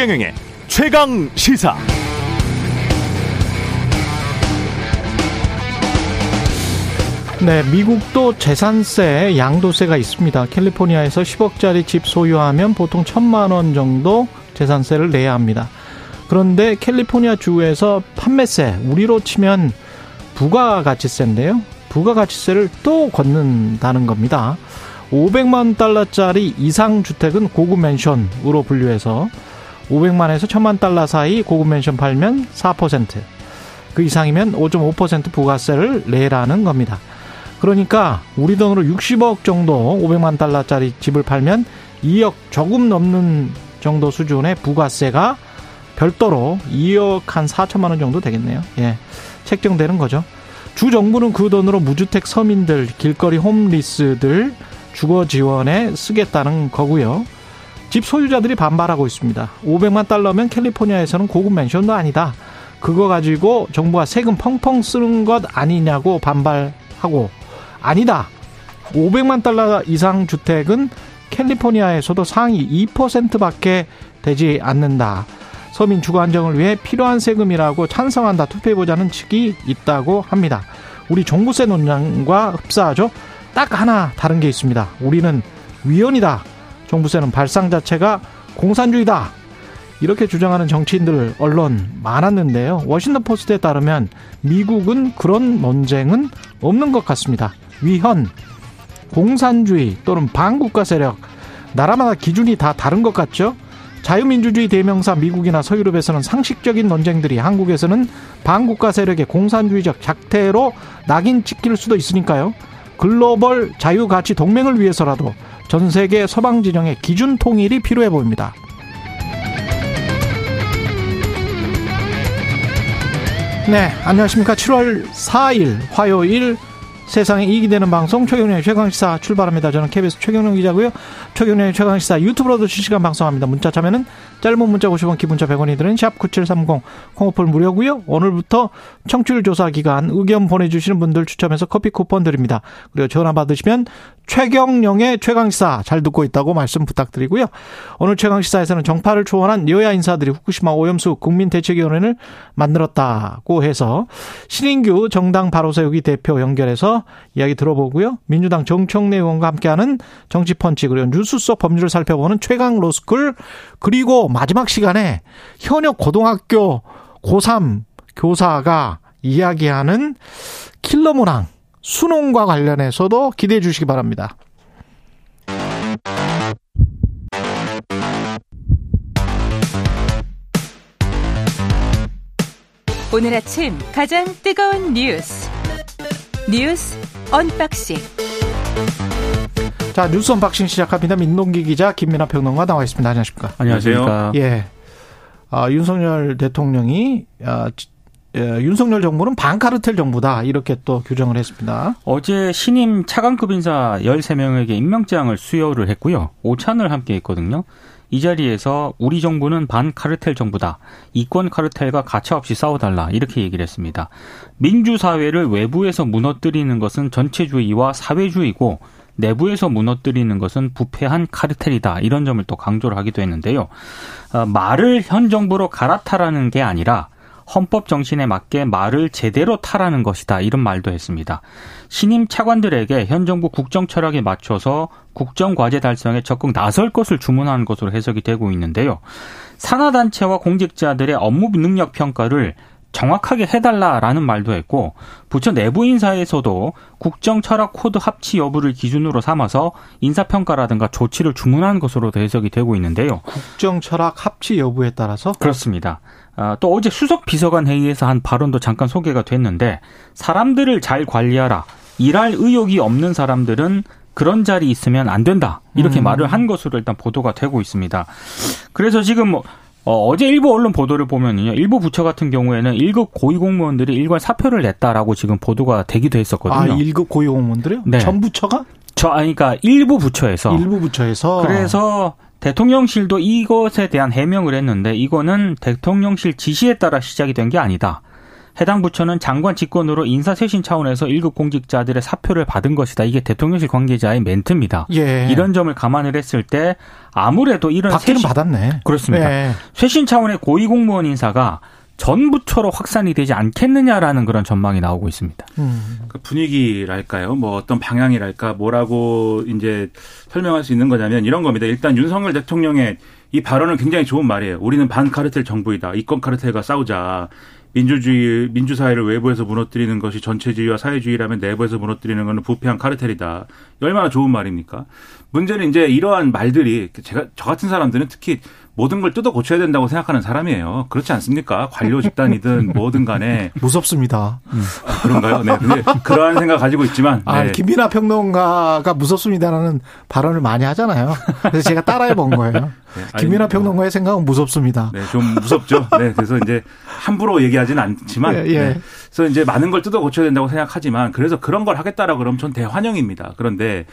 최경영의 최강 시사. 네, 미국도 재산세, 양도세가 있습니다. 캘리포니아에서 10억짜리 집 소유하면 보통 천만 원 정도 재산세를 내야 합니다. 그런데 캘리포니아 주에서 판매세, 우리로 치면 부가가치세인데요. 부가가치세를 또 걷는다는 겁니다. 500만 달러짜리 이상 주택은 고급 맨션으로 분류해서 500만에서 1000만 달러 사이 고급 맨션 팔면 4%, 그 이상이면 5.5% 부가세를 내라는 겁니다. 그러니까 우리 돈으로 60억 정도 500만 달러짜리 집을 팔면 2억 조금 넘는 정도 수준의 부가세가 별도로 2억 한 4천만 원 정도 되겠네요. 예. 책정되는 거죠. 주 정부는 그 돈으로 무주택 서민들, 길거리 홈리스들 주거 지원에 쓰겠다는 거고요. 집 소유자들이 반발하고 있습니다. 500만 달러면 캘리포니아에서는 고급 맨션도 아니다. 그거 가지고 정부가 세금 펑펑 쓰는 것 아니냐고 반발하고 아니다. 500만 달러 이상 주택은 캘리포니아에서도 상위 2%밖에 되지 않는다. 서민 주거 안정을 위해 필요한 세금이라고 찬성한다. 투표해보자는 측이 있다고 합니다. 우리 종부세 논란과 흡사하죠. 딱 하나 다른 게 있습니다. 우리는 위헌이다. 종부세는 발상 자체가 공산주의다. 이렇게 주장하는 정치인들 언론 많았는데요. 워싱턴 포스트에 따르면 미국은 그런 논쟁은 없는 것 같습니다. 위헌, 공산주의 또는 반국가 세력 나라마다 기준이 다 다른 것 같죠? 자유민주주의 대명사 미국이나 서유럽에서는 상식적인 논쟁들이 한국에서는 반국가 세력의 공산주의적 작태로 낙인 찍힐 수도 있으니까요. 글로벌 자유가치 동맹을 위해서라도 전 세계 서방 진영의 기준 통일이 필요해 보입니다. 네, 안녕하십니까. 7월 4일 화요일 세상에 이익이 되는 방송 최경련의 최강시사 출발합니다. 저는 KBS 최경련 기자고요. 최경련의 최강시사 유튜브로도 실시간 방송합니다. 문자 참여는 짧은 문자 50원 기본자 100원이 드는 샵 9730 콩오플 무료고요. 오늘부터 청취율 조사 기간 의견 보내주시는 분들 추첨해서 커피 쿠폰 드립니다. 그리고 전화 받으시면 최경영의 최강시사 잘 듣고 있다고 말씀 부탁드리고요. 오늘 최강시사에서는 정파를 초원한 여야 인사들이 후쿠시마 오염수 국민대책위원회를 만들었다고 해서 신인규 정당 바로 세우기 대표 연결해서 이야기 들어보고요. 민주당 정청래 의원과 함께하는 정치펀치 그리고 뉴스 속 법률을 살펴보는 최강 로스쿨 그리고 마지막 시간에 현역 고등학교 고3 교사가 이야기하는 킬러 문항 수능과 관련해서도 기대해 주시기 바랍니다. 오늘 아침 가장 뜨거운 뉴스 뉴스 unboxing 자 뉴스 unboxing 시작합니다. 민동기 기자 김민하 평론가 나와 있습니다. 안녕하십니까? 안녕하십니까? 예. 아, 윤석열 대통령이 아, 예, 윤석열 정부는 반카르텔 정부다 이렇게 또 규정을 했습니다. 어제 신임 차관급 인사 13명에게 임명장을 수여를 했고요. 오찬을 함께 했거든요. 이 자리에서 우리 정부는 반카르텔 정부다. 이권 카르텔과 가차없이 싸워달라. 이렇게 얘기를 했습니다. 민주사회를 외부에서 무너뜨리는 것은 전체주의와 사회주의고 내부에서 무너뜨리는 것은 부패한 카르텔이다. 이런 점을 또 강조를 하기도 했는데요. 어, 말을 현 정부로 갈아타라는 게 아니라 헌법 정신에 맞게 말을 제대로 타라는 것이다. 이런 말도 했습니다. 신임 차관들에게 현 정부 국정 철학에 맞춰서 국정 과제 달성에 적극 나설 것을 주문하는 것으로 해석이 되고 있는데요. 산하단체와 공직자들의 업무 능력 평가를 정확하게 해달라라는 말도 했고 부처 내부 인사에서도 국정 철학 코드 합치 여부를 기준으로 삼아서 인사평가라든가 조치를 주문한 것으로도 해석이 되고 있는데요. 국정 철학 합치 여부에 따라서 그렇습니다. 아, 또 어제 수석 비서관 회의에서 한 발언도 잠깐 소개가 됐는데 사람들을 잘 관리하라. 일할 의욕이 없는 사람들은 그런 자리 있으면 안 된다. 이렇게 음. 말을 한 것으로 일단 보도가 되고 있습니다. 그래서 지금 뭐 어, 제 일부 언론 보도를 보면요. 일부 부처 같은 경우에는 1급 고위공무원들이 일괄 사표를 냈다라고 지금 보도가 되기도 했었거든요. 아, 1급 고위공무원들이요? 네. 전 부처가? 저, 아니, 그러니까 일부 부처에서. 일부 부처에서. 그래서 대통령실도 이것에 대한 해명을 했는데 이거는 대통령실 지시에 따라 시작이 된 게 아니다. 해당 부처는 장관 직권으로 인사쇄신 차원에서 1급 공직자들의 사표를 받은 것이다. 이게 대통령실 관계자의 멘트입니다. 예. 이런 점을 감안을 했을 때 아무래도 이런 쇄신, 받았네. 그렇습니다. 예. 쇄신 차원의 고위공무원 인사가 전 부처로 확산이 되지 않겠느냐라는 그런 전망이 나오고 있습니다. 음. 그 분위기랄까요? 뭐 어떤 방향이랄까? 뭐라고 이제 설명할 수 있는 거냐면 이런 겁니다. 일단 윤석열 대통령의 이 발언은 굉장히 좋은 말이에요. 우리는 반 카르텔 정부이다. 이권 카르텔과 싸우자. 민주주의, 민주사회를 외부에서 무너뜨리는 것이 전체주의와 사회주의라면 내부에서 무너뜨리는 것은 부패한 카르텔이다. 얼마나 좋은 말입니까? 문제는 이제 이러한 말들이 제가, 저 같은 사람들은 특히 모든 걸 뜯어 고쳐야 된다고 생각하는 사람이에요. 그렇지 않습니까? 관료 집단이든 뭐든 간에. 무섭습니다. 아, 그런가요? 네. 근데 그러한 생각 가지고 있지만. 아, 네. 김민아 평론가가 무섭습니다라는 발언을 많이 하잖아요. 그래서 제가 따라해 본 거예요. 네. 김민아 뭐, 평론가의 생각은 무섭습니다. 네, 좀 무섭죠. 네, 그래서 이제 함부로 얘기하지는 않지만, 예, 예. 네, 그래서 이제 많은 걸 뜯어 고쳐야 된다고 생각하지만, 그래서 그런 걸 하겠다라고 그러면 전 대환영입니다. 그런데 이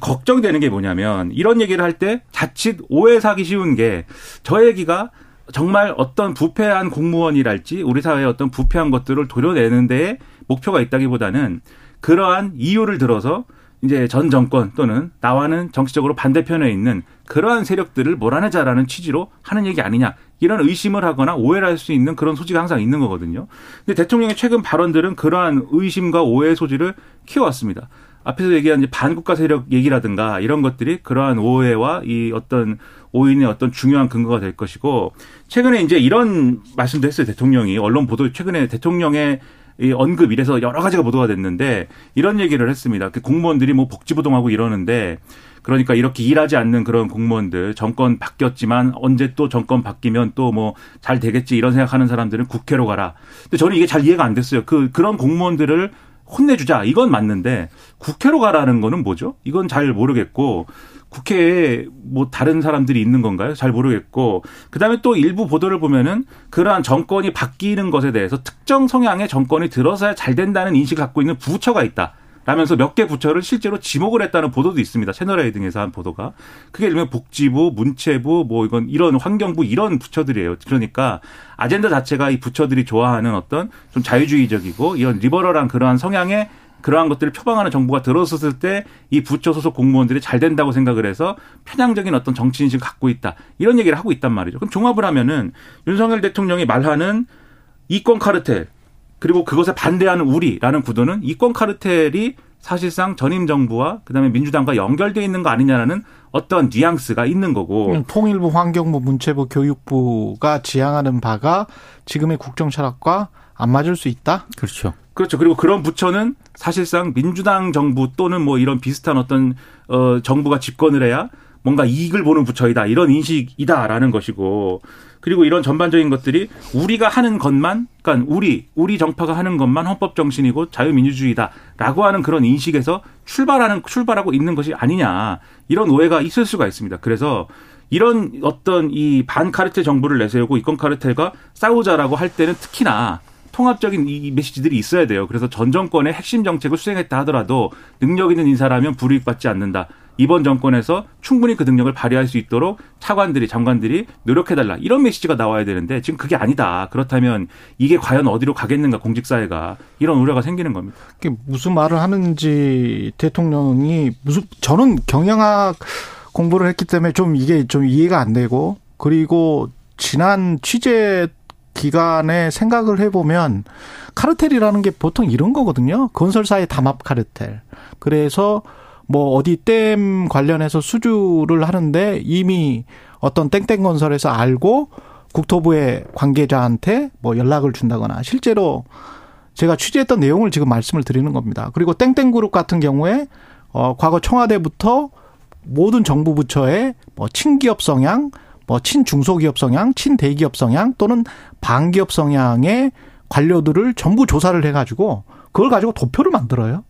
걱정되는 게 뭐냐면 이런 얘기를 할 때 자칫 오해 사기 쉬운 게 저 얘기가 정말 어떤 부패한 공무원이랄지 우리 사회의 어떤 부패한 것들을 도려내는 데에 목표가 있다기보다는 그러한 이유를 들어서 이제 전 정권 또는 나와는 정치적으로 반대편에 있는 그러한 세력들을 몰아내자라는 취지로 하는 얘기 아니냐 이런 의심을 하거나 오해를 할 수 있는 그런 소지가 항상 있는 거거든요. 근데 대통령의 최근 발언들은 그러한 의심과 오해의 소지를 키워왔습니다. 앞에서 얘기한 이제 반국가 세력 얘기라든가 이런 것들이 그러한 오해와 이 어떤 오인의 어떤 중요한 근거가 될 것이고 최근에 이제 이런 말씀도 했어요 대통령이 언론 보도 최근에 대통령의 이 언급 이래서 여러 가지가 보도가 됐는데 이런 얘기를 했습니다. 그 공무원들이 뭐 복지부동하고 이러는데 그러니까 이렇게 일하지 않는 그런 공무원들 정권 바뀌었지만 언제 또 정권 바뀌면 또 뭐 잘 되겠지 이런 생각하는 사람들은 국회로 가라. 근데 저는 이게 잘 이해가 안 됐어요. 그 그런 공무원들을 혼내주자 이건 맞는데 국회로 가라는 거는 뭐죠? 이건 잘 모르겠고 국회에 뭐 다른 사람들이 있는 건가요? 잘 모르겠고 그다음에 또 일부 보도를 보면은 그러한 정권이 바뀌는 것에 대해서 특정 성향의 정권이 들어서야 잘 된다는 인식을 갖고 있는 부처가 있다. 라면서 몇 개 부처를 실제로 지목을 했다는 보도도 있습니다. 채널A 등에서 한 보도가. 그게 들면 복지부, 문체부, 뭐 이건 이런 환경부 이런 부처들이에요. 그러니까 아젠다 자체가 이 부처들이 좋아하는 어떤 좀 자유주의적이고 이런 리버럴한 그러한 성향의 그러한 것들을 표방하는 정부가 들어섰을 때 이 부처 소속 공무원들이 잘 된다고 생각을 해서 편향적인 어떤 정치 인식을 갖고 있다. 이런 얘기를 하고 있단 말이죠. 그럼 종합을 하면은 윤석열 대통령이 말하는 이권 카르텔 그리고 그것에 반대하는 우리라는 구도는 이권 카르텔이 사실상 전임 정부와 그다음에 민주당과 연결돼 있는 거 아니냐라는 어떤 뉘앙스가 있는 거고 음, 통일부, 환경부, 문체부, 교육부가 지향하는 바가 지금의 국정 철학과 안 맞을 수 있다. 그렇죠. 그렇죠. 그리고 그런 부처는 사실상 민주당 정부 또는 뭐 이런 비슷한 어떤 어 정부가 집권을 해야 뭔가 이익을 보는 부처이다 이런 인식이다라는 것이고 그리고 이런 전반적인 것들이 우리가 하는 것만 그러니까 우리 우리 정파가 하는 것만 헌법 정신이고 자유민주주의다라고 하는 그런 인식에서 출발하는 출발하고 있는 것이 아니냐 이런 오해가 있을 수가 있습니다. 그래서 이런 어떤 이 반카르텔 정부를 내세우고 이권 카르텔과 싸우자라고 할 때는 특히나 통합적인 이 메시지들이 있어야 돼요. 그래서 전 정권의 핵심 정책을 수행했다 하더라도 능력 있는 인사라면 불이익받지 않는다. 이번 정권에서 충분히 그 능력을 발휘할 수 있도록 차관들이 장관들이 노력해달라 이런 메시지가 나와야 되는데 지금 그게 아니다. 그렇다면 이게 과연 어디로 가겠는가 공직사회가 이런 우려가 생기는 겁니다. 그게 무슨 말을 하는지 대통령이 무슨 저는 경영학 공부를 했기 때문에 좀 이게 좀 이해가 안 되고 그리고 지난 취재 기간에 생각을 해보면 카르텔이라는 게 보통 이런 거거든요. 건설사의 담합 카르텔. 그래서 뭐 어디 댐 관련해서 수주를 하는데 이미 어떤 땡땡 건설에서 알고 국토부의 관계자한테 뭐 연락을 준다거나 실제로 제가 취재했던 내용을 지금 말씀을 드리는 겁니다. 그리고 땡땡 그룹 같은 경우에 어 과거 청와대부터 모든 정부 부처의 뭐 친기업 성향, 뭐 친중소기업 성향, 친대기업 성향 또는 반기업 성향의 관료들을 전부 조사를 해가지고 그걸 가지고 도표를 만들어요.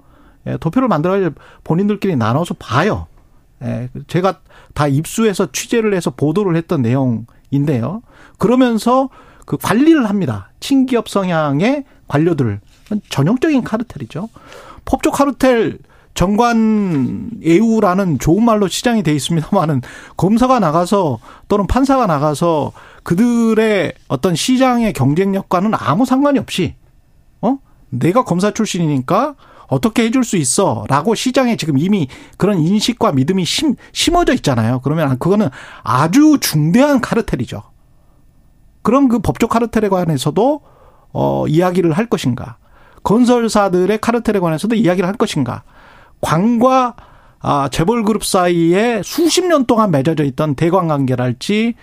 예, 도표를 만들어 본인들끼리 나눠서 봐요. 예, 제가 다 입수해서 취재를 해서 보도를 했던 내용인데요. 그러면서 그 관리를 합니다. 친기업 성향의 관료들 전형적인 카르텔이죠. 법조 카르텔 정관 예우라는 좋은 말로 시장이 돼 있습니다만은 검사가 나가서 또는 판사가 나가서 그들의 어떤 시장의 경쟁력과는 아무 상관이 없이 내가 검사 출신이니까 어떻게 해줄 수 있어? 라고 시장에 지금 이미 그런 인식과 믿음이 심, 심어져 있잖아요. 그러면 그거는 아주 중대한 카르텔이죠. 그런 그 법적 카르텔에 관해서도 어, 이야기를 할 것인가. 건설사들의 카르텔에 관해서도 이야기를 할 것인가. 광과 아, 재벌 그룹 사이에 수십 년 동안 맺어져 있던 대관 관계랄지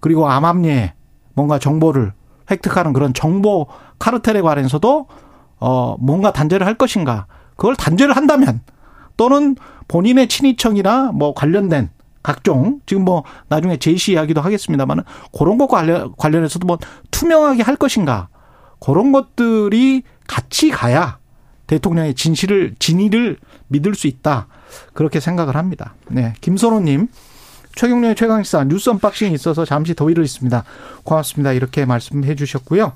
그리고 암암리에 뭔가 정보를 획득하는 그런 정보 카르텔에 관해서도 어, 뭔가 단죄를 할 것인가. 그걸 단죄를 한다면 또는 본인의 친위청이나 뭐 관련된 각종 지금 뭐 나중에 제시 이야기도 하겠습니다만은 그런 것과 관련, 관련해서도 뭐 투명하게 할 것인가. 그런 것들이 같이 가야 대통령의 진실을 진위를 믿을 수 있다. 그렇게 생각을 합니다. 네. 김선호님, 최경영의 최강시사 뉴스 unboxing이 있어서 잠시 더위를 잊습니다. 고맙습니다. 이렇게 말씀해 주셨고요.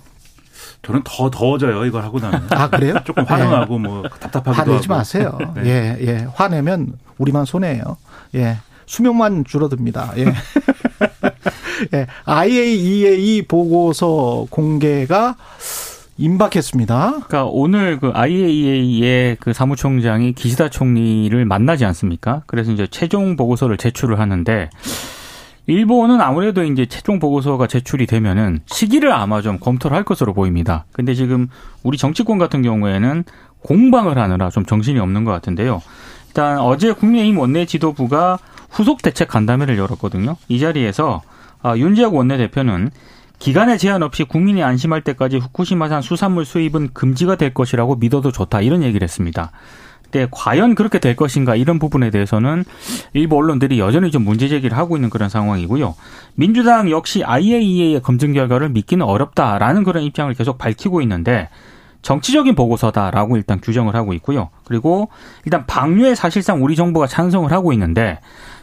저는 더 더워져요. 이걸 하고 나면. 아 그래요? 조금 화나고 네. 뭐 답답하기도 화내지 하고. 마세요. 네. 예, 예. 화내면 우리만 손해예요. 예. 수명만 줄어듭니다. 예. 예. IAEA 보고서 공개가 임박했습니다. 그러니까 오늘 그 IAEA의 그 사무총장이 기시다 총리를 만나지 않습니까? 그래서 이제 최종 보고서를 제출을 하는데 일본은 아무래도 이제 최종 보고서가 제출이 되면은 시기를 아마 좀 검토를 할 것으로 보입니다. 근데 지금 우리 정치권 같은 경우에는 공방을 하느라 좀 정신이 없는 것 같은데요. 일단 어제 국민의힘 원내 지도부가 후속 대책 간담회를 열었거든요. 이 자리에서 아, 윤지학 원내대표는 기간에 제한 없이 국민이 안심할 때까지 후쿠시마산 수산물 수입은 금지가 될 것이라고 믿어도 좋다 이런 얘기를 했습니다. 근데 과연 그렇게 될 것인가 이런 부분에 대해서는 일부 언론들이 여전히 좀 문제 제기를 하고 있는 그런 상황이고요. 민주당 역시 IAEA의 검증 결과를 믿기는 어렵다라는 그런 입장을 계속 밝히고 있는데 정치적인 보고서다라고 일단 규정을 하고 있고요. 그리고 일단 방류에 사실상 우리 정부가 찬성을 하고 있는데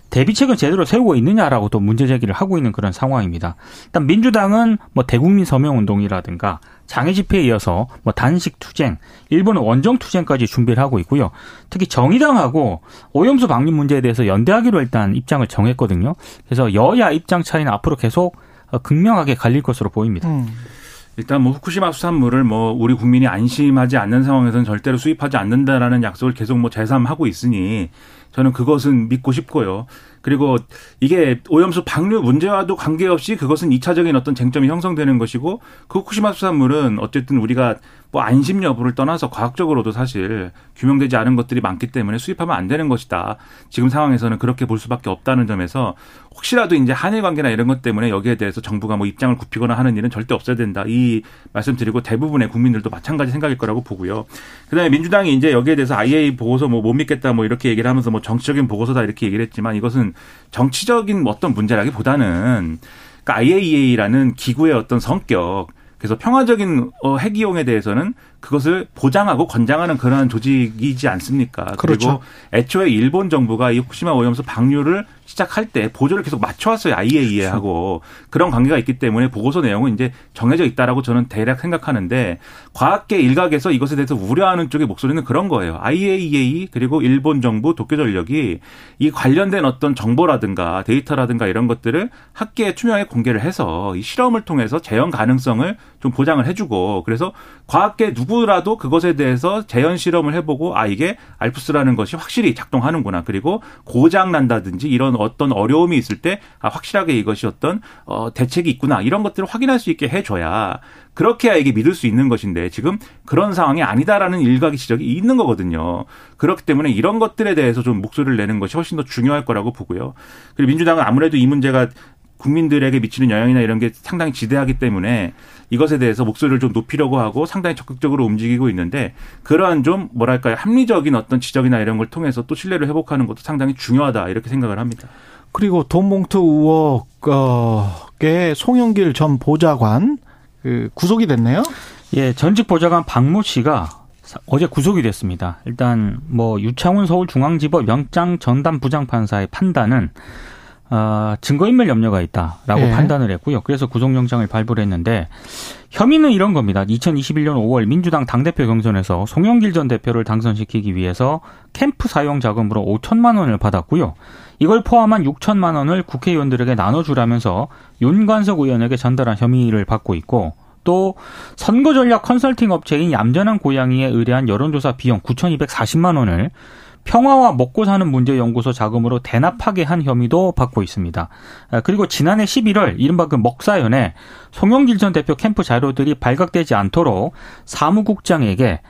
대비책을 제대로 세우고 있느냐라고 또 문제 제기를 하고 있는 그런 상황입니다. 일단 민주당은 뭐 대국민 서명 운동이라든가 장애 집회에 이어서 뭐 단식 투쟁, 일본은 원정 투쟁까지 준비를 하고 있고요. 특히 정의당하고 오염수 방류 문제에 대해서 연대하기로 일단 입장을 정했거든요. 그래서 여야 입장 차이는 앞으로 계속 극명하게 갈릴 것으로 보입니다. 음. 일단 뭐 후쿠시마 수산물을 뭐 우리 국민이 안심하지 않는 상황에서는 절대로 수입하지 않는다라는 약속을 계속 뭐 재삼하고 있으니 저는 그것은 믿고 싶고요. 그리고 이게 오염수 방류 문제와도 관계없이 그것은 2차적인 어떤 쟁점이 형성되는 것이고 그 후쿠시마 수산물은 어쨌든 우리가 뭐 안심 여부를 떠나서 과학적으로도 사실 규명되지 않은 것들이 많기 때문에 수입하면 안 되는 것이다. 지금 상황에서는 그렇게 볼 수밖에 없다는 점에서 혹시라도 이제 한일 관계나 이런 것 때문에 여기에 대해서 정부가 뭐 입장을 굽히거나 하는 일은 절대 없어야 된다. 이 말씀드리고 대부분의 국민들도 마찬가지 생각일 거라고 보고요. 그다음에 민주당이 이제 여기에 대해서 IA 보고서 뭐 못 믿겠다 뭐 이렇게 얘기를 하면서 뭐 정치적인 보고서다 이렇게 얘기를 했지만 이것은 정치적인 어떤 문제라기보다는 그러니까 IAEA라는 기구의 어떤 성격 그래서 평화적인 어, 핵 이용에 대해서는 그것을 보장하고 권장하는 그러한 조직이지 않습니까? 그렇죠. 그리고 애초에 일본 정부가 이 후쿠시마 오염수 방류를 시작할 때 보조를 계속 맞춰왔어요. IAEA하고. 그렇죠. 그런 관계가 있기 때문에 보고서 내용은 이제 정해져 있다라고 저는 대략 생각하는데 과학계 일각에서 이것에 대해서 우려하는 쪽의 목소리는 그런 거예요. IAEA 그리고 일본 정부 도쿄전력이 이 관련된 어떤 정보라든가 데이터라든가 이런 것들을 학계에 투명하게 공개를 해서 이 실험을 통해서 재현 가능성을 좀 보장을 해주고 그래서 과학계 누구라도 그것에 대해서 재현 실험을 해보고 아 이게 알프스라는 것이 확실히 작동하는구나 그리고 고장 난다든지 이런 어떤 어려움이 있을 때 아, 확실하게 이것이 어떤 어, 대책이 있구나 이런 것들을 확인할 수 있게 해줘야 그렇게 해야 이게 믿을 수 있는 것인데 지금 그런 상황이 아니다라는 일각의 지적이 있는 거거든요. 그렇기 때문에 이런 것들에 대해서 좀 목소리를 내는 것이 훨씬 더 중요할 거라고 보고요. 그리고 민주당은 아무래도 이 문제가 국민들에게 미치는 영향이나 이런 게 상당히 지대하기 때문에 이것에 대해서 목소리를 좀 높이려고 하고 상당히 적극적으로 움직이고 있는데 그러한 좀 뭐랄까요 합리적인 어떤 지적이나 이런 걸 통해서 또 신뢰를 회복하는 것도 상당히 중요하다 이렇게 생각을 합니다. 그리고 돈봉투 의혹의 송영길 전 보좌관 그 구속이 됐네요. 예, 전직 보좌관 박모 씨가 어제 구속이 됐습니다. 일단 뭐 유창훈 서울중앙지법 영장 전담 부장판사의 판단은 어, 증거인멸 염려가 있다라고 예. 판단을 했고요. 그래서 구속영장을 발부를 했는데 혐의는 이런 겁니다. 2021년 5월 민주당 당대표 경선에서 송영길 전 대표를 당선시키기 위해서 캠프 사용 자금으로 5천만 원을 받았고요. 이걸 포함한 6천만 원을 국회의원들에게 나눠주라면서 윤관석 의원에게 전달한 혐의를 받고 있고 또 선거 전략 컨설팅 업체인 얌전한 고양이에 의뢰한 여론조사 비용 9,240만 원을 평화와 먹고 사는 문제 연구소 자금으로 대납하게 한 혐의도 받고 있습니다. 아, 그리고 지난해 11월 이른바 그 먹사연에 송영길 전 대표 캠프 자료들이 발각되지 않도록 사무국장에게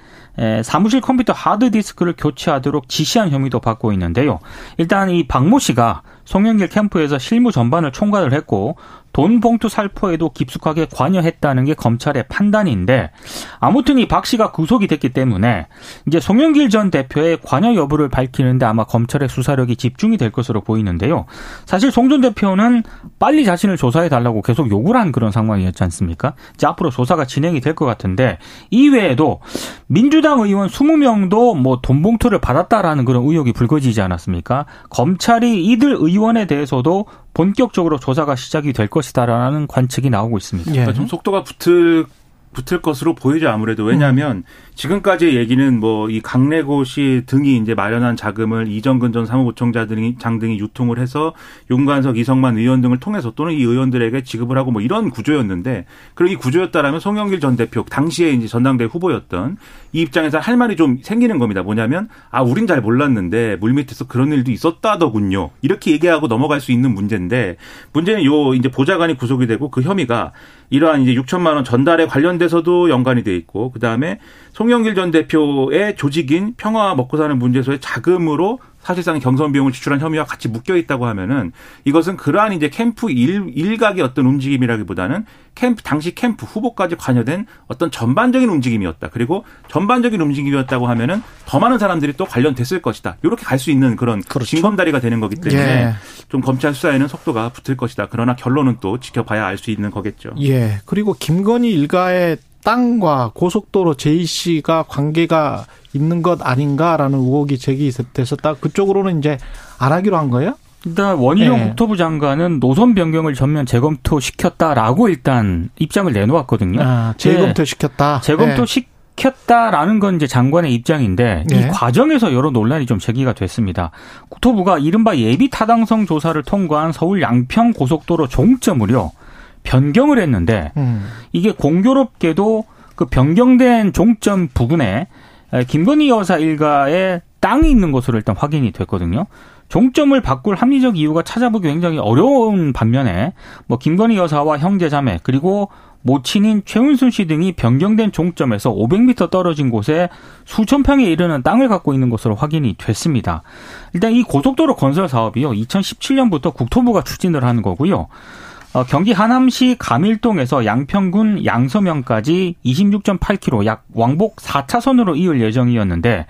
사무실 컴퓨터 하드디스크를 교체하도록 지시한 혐의도 받고 있는데요. 일단 이 박모 씨가 송영길 캠프에서 실무 전반을 총괄을 했고 돈 봉투 살포에도 깊숙하게 관여했다는 게 검찰의 판단인데 아무튼 이 박 씨가 구속이 됐기 때문에 이제 송영길 전 대표의 관여 여부를 밝히는데 아마 검찰의 수사력이 집중이 될 것으로 보이는데요. 사실 송 전 대표는 빨리 자신을 조사해 달라고 계속 요구를 한 그런 상황이었지 않습니까? 이제 앞으로 조사가 진행이 될 것 같은데 이외에도 민주당 의원 20명도 뭐 돈 봉투를 받았다라는 그런 의혹이 불거지지 않았습니까? 검찰이 이들 의원에 대해서도 본격적으로 조사가 시작이 될 것이다라는 관측이 나오고 있습니다. 예. 그러니까 좀 속도가 붙을 붙을 것으로 보이죠 아무래도 왜냐하면 음. 지금까지의 얘기는 뭐 이 강래고시 등이 이제 마련한 자금을 이정근 전 사무부총장 등이 장 등이 유통을 해서 윤관석 이성만 의원 등을 통해서 또는 이 의원들에게 지급을 하고 뭐 이런 구조였는데 그리고 이 구조였다라면 송영길 전 대표 당시에 이제 전당대 후보였던 이 입장에서 할 말이 좀 생기는 겁니다. 뭐냐면 아 우린 잘 몰랐는데 물밑에서 그런 일도 있었다더군요. 이렇게 얘기하고 넘어갈 수 있는 문제인데 문제는 요 이제 보좌관이 구속이 되고 그 혐의가 이러한 이제 6천만 원 전달에 관련 돼서도 연관이 돼 있고 그다음에 송영길 전 대표의 조직인 평화 먹고 사는 문제소의 자금으로 사실상 경선 비용을 지출한 혐의와 같이 묶여 있다고 하면은 이것은 그러한 이제 캠프 일, 일각의 어떤 움직임이라기보다는 캠프 당시 캠프 후보까지 관여된 어떤 전반적인 움직임이었다. 그리고 전반적인 움직임이었다고 하면은 더 많은 사람들이 또 관련됐을 것이다. 이렇게 갈 수 있는 그런 그렇죠. 징검다리가 되는 거기 때문에 예. 좀 검찰 수사에는 속도가 붙을 것이다. 그러나 결론은 또 지켜봐야 알 수 있는 거겠죠. 예. 그리고 김건희 일가의 땅과 고속도로 JC가 관계가 있는 것 아닌가라는 의혹이 딱 그쪽으로는 이제 안 하기로 한 거예요? 일단 원희룡 네. 국토부 장관은 노선 변경을 전면 재검토시켰다라고 일단 입장을 내놓았거든요. 아, 재검토시켰다. 네. 재검토 시 시켰다라는 건 이제 장관의 입장인데 네. 이 과정에서 여러 논란이 좀 제기가 됐습니다. 국토부가 이른바 예비 타당성 조사를 통과한 서울 양평 고속도로 종점을요 변경을 했는데 음. 이게 공교롭게도 그 변경된 종점 부근에 김건희 여사 일가의 땅이 있는 것으로 일단 확인이 됐거든요. 종점을 바꿀 합리적 이유가 찾아보기 굉장히 어려운 반면에 뭐 김건희 여사와 형제 자매 그리고 모친인 최은순 씨 등이 변경된 종점에서 500m 떨어진 곳에 수천 평에 이르는 땅을 갖고 있는 것으로 확인이 됐습니다. 일단 이 고속도로 건설 사업이요. 2017년부터 국토부가 추진을 하는 거고요. 어, 경기 하남시 감일동에서 양평군 양서면까지 26.8km 약 왕복 4차선으로 이을 예정이었는데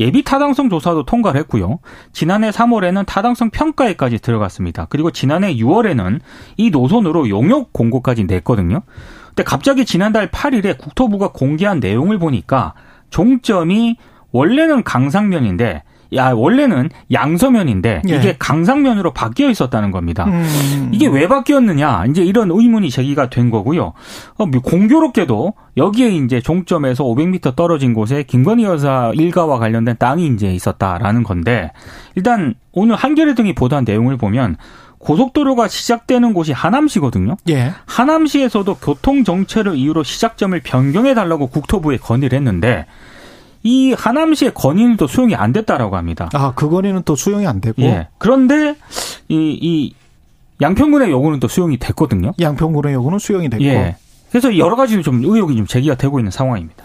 예비 타당성 조사도 통과를 했고요. 지난해 3월에는 타당성 평가에까지 들어갔습니다. 그리고 지난해 6월에는 이 노선으로 용역 공고까지 냈거든요. 근데 갑자기 지난달 8일에 국토부가 공개한 내용을 보니까 종점이 원래는 강상면인데 야 원래는 양서면인데 예. 이게 강상면으로 바뀌어 있었다는 겁니다. 음. 이게 왜 바뀌었느냐 이제 이런 의문이 제기가 된 거고요. 어, 뭐 공교롭게도 여기에 이제 종점에서 500m 떨어진 곳에 김건희 여사 일가와 관련된 땅이 이제 있었다라는 건데 일단 오늘 한겨레 등이 보도한 내용을 보면 고속도로가 시작되는 곳이 하남시거든요. 예. 하남시에서도 교통 정체를 이유로 시작점을 변경해 달라고 국토부에 건의를 했는데 이 하남시의 건의도 수용이 안 됐다라고 합니다. 아, 그 건의는 또 수용이 안 되고. 예. 그런데 이, 이 양평군의 요구는 또 수용이 됐거든요. 양평군의 요구는 수용이 됐고. 예. 그래서 여러 가지 좀 의혹이 좀 제기가 되고 있는 상황입니다.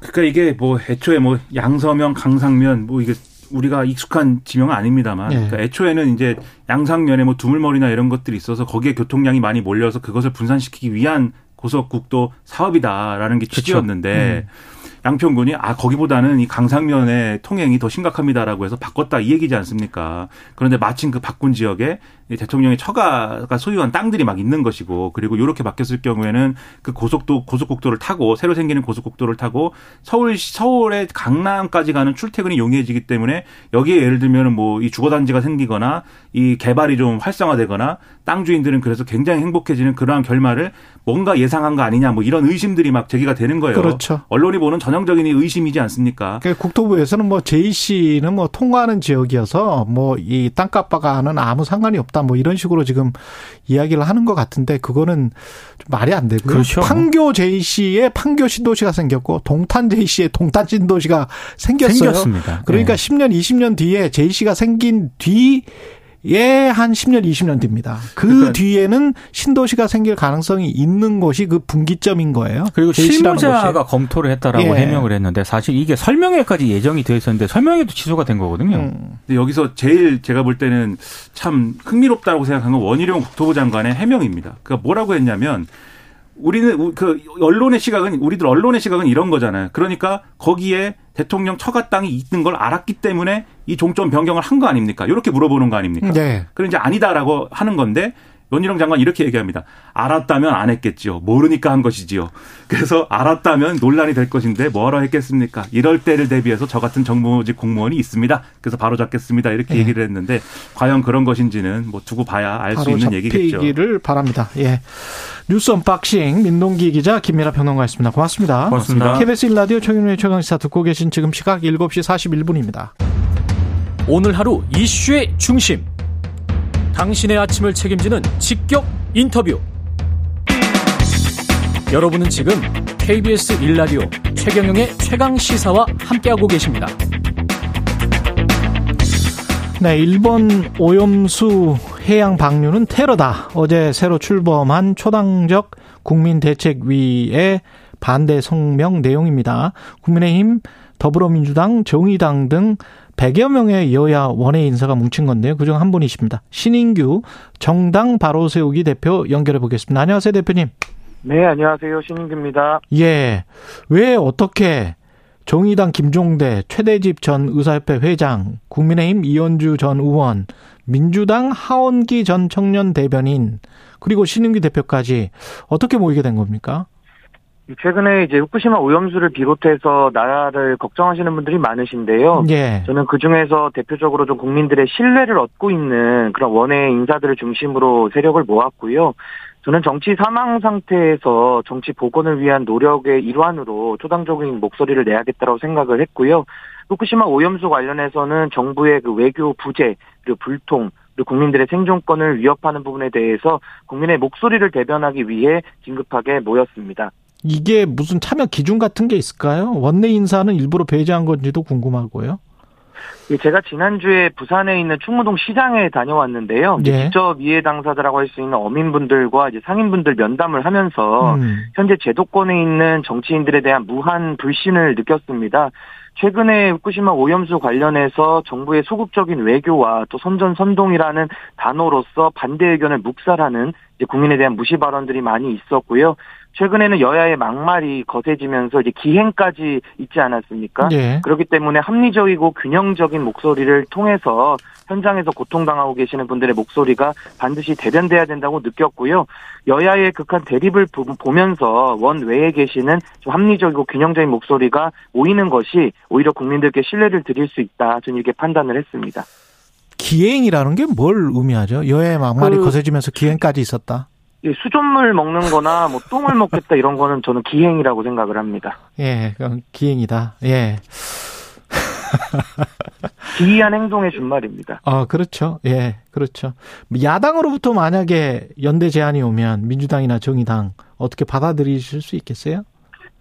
그러니까 이게 뭐 애초에 뭐 양서면, 강상면 뭐 이게 우리가 익숙한 지명은 아닙니다만 네. 그러니까 애초에는 이제 양상면에 뭐 두물머리나 이런 것들이 있어서 거기에 교통량이 많이 몰려서 그것을 분산시키기 위한 고속국도 사업이다라는 게 취지였는데 음. 양평군이 아 거기보다는 이 강상면의 통행이 더 심각합니다라고 해서 바꿨다 이 얘기지 않습니까? 그런데 마침 그 바꾼 지역에 대통령의 처가가 소유한 땅들이 막 있는 것이고 그리고 이렇게 바뀌었을 경우에는 그 고속도 고속국도를 타고 새로 생기는 고속국도를 타고 서울 서울의 강남까지 가는 출퇴근이 용이해지기 때문에 여기에 예를 들면은 뭐이 주거 단지가 생기거나 이 개발이 좀 활성화되거나 땅 주인들은 그래서 굉장히 행복해지는 그러한 결말을 뭔가 예상한 거 아니냐 뭐 이런 의심들이 막 제기가 되는 거예요. 그렇죠. 언론이 보는 전 전형적인 의심이지 않습니까? 그 국토부에서는 뭐 JC는 뭐 통과하는 지역이어서 뭐 이 땅값과 는 아무 상관이 없다 뭐 이런 식으로 지금 이야기를 하는 것 같은데 그거는 좀 말이 안 되고요. 그렇죠. 판교 JC에 판교 신도시가 생겼고 동탄 JC에 동탄 신도시가 생겼어요. 생겼습니다. 그러니까 네. 10년, 20년 뒤에 JC가 생긴 뒤 예, 한 10년, 20년 뒤입니다. 그 그러니까 뒤에는 신도시가 생길 가능성이 있는 곳이 그 분기점인 거예요. 그리고 실무자가. 검토를 했다라고 예. 해명을 했는데 사실 이게 설명회까지 예정이 되어 있었는데 설명회도 취소가 된 거거든요. 음. 근데 여기서 제일 제가 볼 때는 참 흥미롭다고 생각한 건 원희룡 국토부 장관의 해명입니다. 그러니까 뭐라고 했냐면 우리는 우- 그 언론의 시각은 우리들 언론의 시각은 이런 거잖아요. 그러니까 거기에 대통령 처가 땅이 있는 걸 알았기 때문에 이 종점 변경을 한 거 아닙니까? 이렇게 물어보는 거 아닙니까? 네. 그럼 이제 아니다라고 하는 건데 원희룡 장관 이렇게 얘기합니다. 알았다면 안 했겠지요. 모르니까 한 것이지요. 그래서 알았다면 논란이 될 것인데 뭐하러 했겠습니까? 이럴 때를 대비해서 저 같은 정무직 공무원이 있습니다. 그래서 바로 잡겠습니다. 이렇게 예. 얘기를 했는데 과연 그런 것인지는 뭐 두고 봐야 알수 바로 있는 얘기겠죠. 잡히기를 바랍니다. 예. 뉴스 unboxing 민동기 기자 김민하 평론가였습니다. 고맙습니다. 고맙습니다. KBS 1라디오 최경영의 최강시사 듣고 계신 지금 시각 7시 41분입니다. 오늘 하루 이슈의 중심. 당신의 아침을 책임지는 직격 인터뷰. 여러분은 지금 KBS 1라디오 최경영의 최강 시사와 함께하고 계십니다. 네, 일본 오염수 해양 방류는 테러다. 어제 새로 출범한 초당적 국민대책위의 반대 성명 내용입니다. 국민의힘, 더불어민주당, 정의당 등 100여 명의 여야 원외 인사가 뭉친 건데요. 그중 한 분이십니다. 신인규 정당 바로 세우기 대표 연결해 보겠습니다. 안녕하세요, 대표님. 네, 안녕하세요. 신인규입니다. 예. 왜 어떻게 정의당 김종대, 최대집 전 의사협회 회장, 국민의힘 이현주 전 의원, 민주당 하원기 전 청년 대변인, 그리고 신인규 대표까지 어떻게 모이게 된 겁니까? 최근에 이제 후쿠시마 오염수를 비롯해서 나라를 걱정하시는 분들이 많으신데요. 예. 저는 그 중에서 대표적으로 좀 국민들의 신뢰를 얻고 있는 그런 원외 인사들을 중심으로 세력을 모았고요. 저는 정치 사망 상태에서 정치 복원을 위한 노력의 일환으로 초당적인 목소리를 내야겠다고 생각을 했고요. 후쿠시마 오염수 관련해서는 정부의 그 외교 부재 그리고 불통 그리고 국민들의 생존권을 위협하는 부분에 대해서 국민의 목소리를 대변하기 위해 긴급하게 모였습니다. 이게 무슨 참여 기준 같은 게 있을까요? 원내 인사는 일부러 배제한 건지도 궁금하고요. 예, 제가 지난주에 부산에 있는 충무동 시장에 다녀왔는데요. 예. 직접 이해 당사자라고 할 수 있는 어민분들과 이제 상인분들 면담을 하면서 음. 현재 제도권에 있는 정치인들에 대한 무한 불신을 느꼈습니다. 최근에 후쿠시마 오염수 관련해서 정부의 소극적인 외교와 또 선전 선동이라는 단어로서 반대 의견을 묵살하는 이제 국민에 대한 무시 발언들이 많이 있었고요. 최근에는 여야의 막말이 거세지면서 이제 기행까지 있지 않았습니까? 예. 그렇기 때문에 합리적이고 균형적인 목소리를 통해서 현장에서 고통당하고 계시는 분들의 목소리가 반드시 대변돼야 된다고 느꼈고요. 여야의 극한 대립을 보- 보면서 원외에 계시는 좀 합리적이고 균형적인 목소리가 모이는 것이 오히려 국민들께 신뢰를 드릴 수 있다. 저는 이렇게 판단을 했습니다. 기행이라는 게 뭘 의미하죠? 여야의 막말이 그- 거세지면서 기행까지 있었다. 이 수돗물 먹는 거나 뭐 똥을 먹겠다 이런 거는 저는 기행이라고 생각을 합니다. 예, 그건 기행이다. 예. 기이한 행동의 준말입니다. 아, 그렇죠. 예, 그렇죠. 야당으로부터 만약에 연대 제안이 오면 민주당이나 정의당 어떻게 받아들이실 수 있겠어요?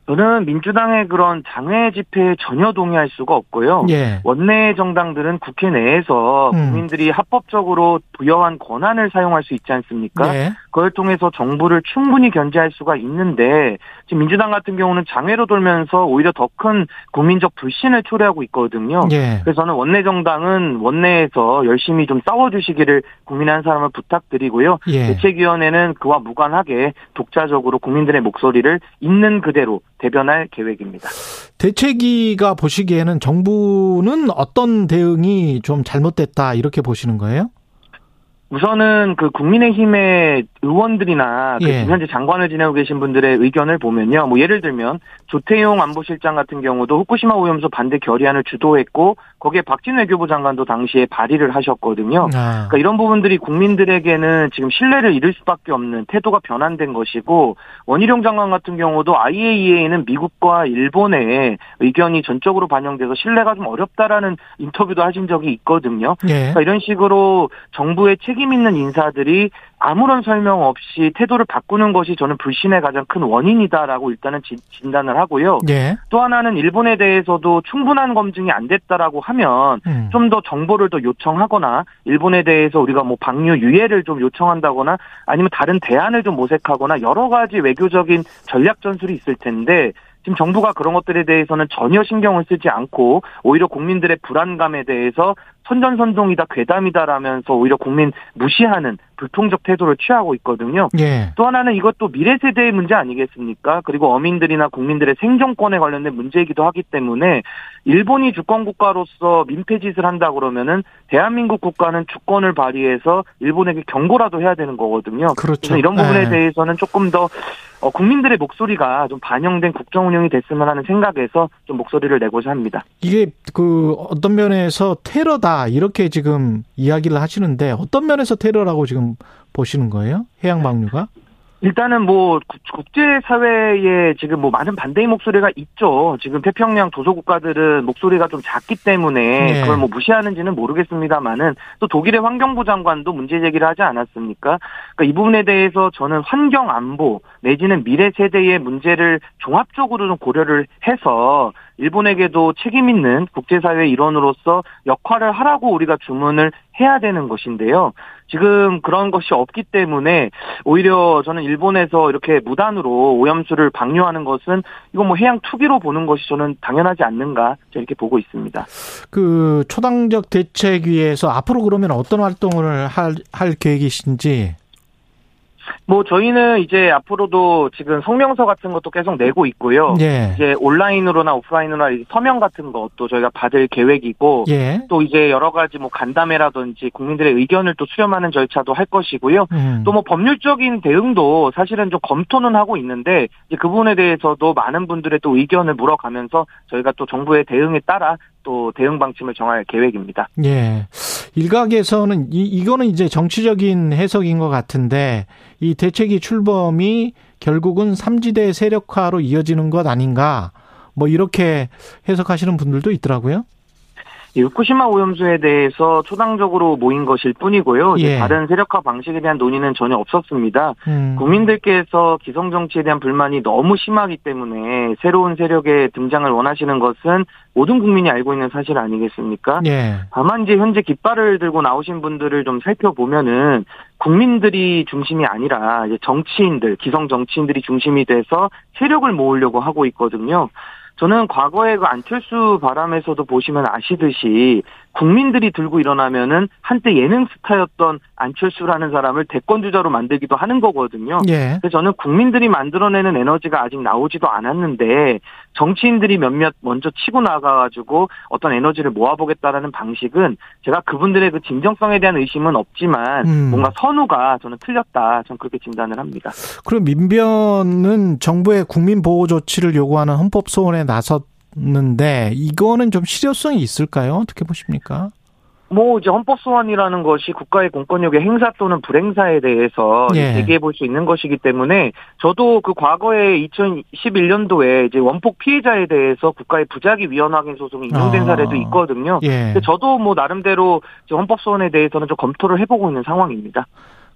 저는 민주당의 그런 장외 집회에 전혀 동의할 수가 없고요. 예. 원내 정당들은 국회 내에서 음. 국민들이 합법적으로 부여한 권한을 사용할 수 있지 않습니까? 예. 그걸 통해서 정부를 충분히 견제할 수가 있는데 지금 민주당 같은 경우는 장외로 돌면서 오히려 더 큰 국민적 불신을 초래하고 있거든요. 예. 그래서 저는 원내 정당은 원내에서 열심히 좀 싸워주시기를 국민의 한 사람을 부탁드리고요. 예. 대책위원회는 그와 무관하게 독자적으로 국민들의 목소리를 있는 그대로 대변할 계획입니다. 대책위가 보시기에는 정부는 어떤 대응이 좀 잘못됐다 이렇게 보시는 거예요? 우선은 그 국민의힘의 의원들이나 그 예. 현재 장관을 지내고 계신 분들의 의견을 보면요. 뭐 예를 들면 조태용 안보실장 같은 경우도 후쿠시마 오염수 반대 결의안을 주도했고 거기에 박진 외교부 장관도 당시에 발의를 하셨거든요. 아. 그러니까 이런 부분들이 국민들에게는 지금 신뢰를 잃을 수밖에 없는 태도가 변환된 것이고 원희룡 장관 같은 경우도 IAEA는 미국과 일본의 의견이 전적으로 반영돼서 신뢰가 좀 어렵다라는 인터뷰도 하신 적이 있거든요. 예. 그러니까 이런 식으로 정부의 책임 있는 인사들이 아무런 설명 없이 태도를 바꾸는 것이 저는 불신의 가장 큰 원인이다라고 일단은 진- 진단을 하고요. 예. 또 하나는 일본에 대해서도 충분한 검증이 안 됐다라고 하면 음. 좀더 정보를 더 요청하거나 일본에 대해서 우리가 뭐 방류 유예를 좀 요청한다거나 아니면 다른 대안을 좀 모색하거나 여러 가지 외교적인 전략 전술이 있을 텐데 지금 정부가 그런 것들에 대해서는 전혀 신경을 쓰지 않고 오히려 국민들의 불안감에 대해서 선전선동이다 괴담이다라면서 오히려 국민 무시하는 불통적 태도를 취하고 있거든요. 예. 또 하나는 이것도 미래 세대의 문제 아니겠습니까? 그리고 어민들이나 국민들의 생존권에 관련된 문제이기도 하기 때문에 일본이 주권 국가로서 민폐짓을 한다 그러면은 대한민국 국가는 주권을 발휘해서 일본에게 경고라도 해야 되는 거거든요. 그렇죠. 이런 부분에 예. 대해서는 조금 더 어, 국민들의 목소리가 좀 반영된 국정 운영이 됐으면 하는 생각에서 좀 목소리를 내고자 합니다. 이게 그 어떤 면에서 테러다 이렇게 지금 이야기를 하시는데 어떤 면에서 테러라고 지금 보시는 거예요? 해양 방류가? 일단은 뭐 국제 사회에 지금 뭐 많은 반대의 목소리가 있죠. 지금 태평양 도서 국가들은 목소리가 좀 작기 때문에 네. 그걸 뭐 무시하는지는 모르겠습니다만은 또 독일의 환경부 장관도 문제 제기를 하지 않았습니까? 그러니까 이 부분에 대해서 저는 환경 안보 내지는 미래 세대의 문제를 종합적으로 좀 고려를 해서 일본에게도 책임 있는 국제사회 일원으로서 역할을 하라고 우리가 주문을 해야 되는 것인데요. 지금 그런 것이 없기 때문에 오히려 저는 일본에서 이렇게 무단으로 오염수를 방류하는 것은 이건 뭐 해양 투기로 보는 것이 저는 당연하지 않는가 이렇게 보고 있습니다. 그 초당적 대책위에서 앞으로 그러면 어떤 활동을 할, 할 계획이신지 뭐 저희는 이제 앞으로도 지금 성명서 같은 것도 계속 내고 있고요. 예. 이제 온라인으로나 오프라인으로나 이 서명 같은 것도 저희가 받을 계획이고 예. 또 이제 여러 가지 뭐 간담회라든지 국민들의 의견을 또 수렴하는 절차도 할 것이고요. 음. 또뭐 법률적인 대응도 사실은 좀 검토는 하고 있는데 이제 그 부분에 대해서도 많은 분들의 또 의견을 물어가면서 저희가 또 정부의 대응에 따라 또 대응 방침을 정할 계획입니다. 예. 일각에서는 이, 이거는 이제 정치적인 해석인 것 같은데 이 대책위 출범이 결국은 삼지대 세력화로 이어지는 것 아닌가 뭐 이렇게 해석하시는 분들도 있더라고요. 이 후쿠시마 오염수에 대해서 초당적으로 모인 것일 뿐이고요. 이제 예. 다른 세력화 방식에 대한 논의는 전혀 없었습니다. 음. 국민들께서 기성 정치에 대한 불만이 너무 심하기 때문에 새로운 세력의 등장을 원하시는 것은 모든 국민이 알고 있는 사실 아니겠습니까? 예. 다만 이제 현재 깃발을 들고 나오신 분들을 좀 살펴보면은 국민들이 중심이 아니라 이제 정치인들, 기성 정치인들이 중심이 돼서 세력을 모으려고 하고 있거든요. 저는 과거에 그 안철수 바람에서도 보시면 아시듯이 국민들이 들고 일어나면은 한때 예능 스타였던 안철수라는 사람을 대권 주자로 만들기도 하는 거거든요. 예. 그래서 저는 국민들이 만들어내는 에너지가 아직 나오지도 않았는데 정치인들이 몇몇 먼저 치고 나가가지고 어떤 에너지를 모아보겠다라는 방식은 제가 그분들의 그 진정성에 대한 의심은 없지만 음. 뭔가 선우가 저는 틀렸다. 저는 그렇게 진단을 합니다. 그럼 민변은 정부의 국민 보호 조치를 요구하는 헌법 소원에 나섰 는데 이거는 좀 실효성이 있을까요? 어떻게 보십니까? 뭐 이제 헌법 소원이라는 것이 국가의 공권력의 행사 또는 불행사에 대해서 예. 얘기해 볼 수 있는 것이기 때문에 저도 그 과거에 2011년도에 이제 원폭 피해자에 대해서 국가의 부작위 위헌 확인 소송이 인용된 아. 사례도 있거든요. 예. 근데 저도 뭐 나름대로 헌법 소원에 대해서는 좀 검토를 해보고 있는 상황입니다.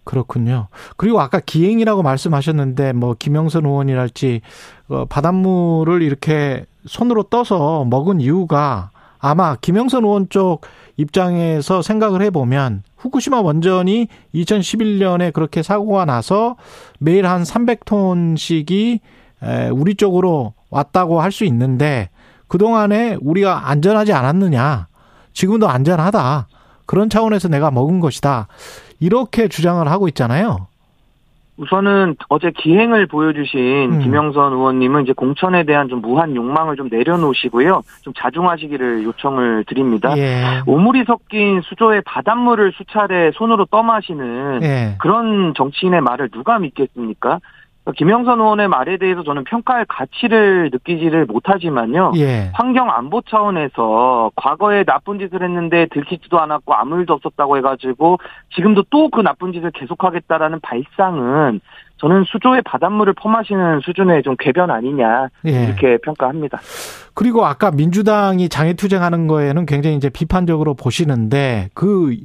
그렇군요. 그리고 아까 기행이라고 말씀하셨는데 뭐 김영선 의원이랄지 어, 바닷물을 이렇게 손으로 떠서 먹은 이유가 아마 김영선 의원 쪽 입장에서 생각을 해보면 후쿠시마 원전이 2011년에 그렇게 사고가 나서 매일 한 300톤씩이 우리 쪽으로 왔다고 할 수 있는데 그동안에 우리가 안전하지 않았느냐. 지금도 안전하다. 그런 차원에서 내가 먹은 것이다. 이렇게 주장을 하고 있잖아요. 우선은 어제 기행을 보여주신 음. 김영선 의원님은 이제 공천에 대한 좀 무한 욕망을 좀 내려놓으시고요. 좀 자중하시기를 요청을 드립니다. 예. 오물이 섞인 수조의 바닷물을 수차례 손으로 떠마시는 예. 그런 정치인의 말을 누가 믿겠습니까? 김영선 의원의 말에 대해서 저는 평가할 가치를 느끼지를 못하지만요. 예. 환경 안보 차원에서 과거에 나쁜 짓을 했는데 들키지도 않았고 아무 일도 없었다고 해가지고 지금도 또 그 나쁜 짓을 계속하겠다라는 발상은 저는 수조의 바닷물을 퍼마시는 수준의 좀 궤변 아니냐 예. 이렇게 평가합니다. 그리고 아까 민주당이 장애투쟁하는 거에는 굉장히 이제 비판적으로 보시는데 그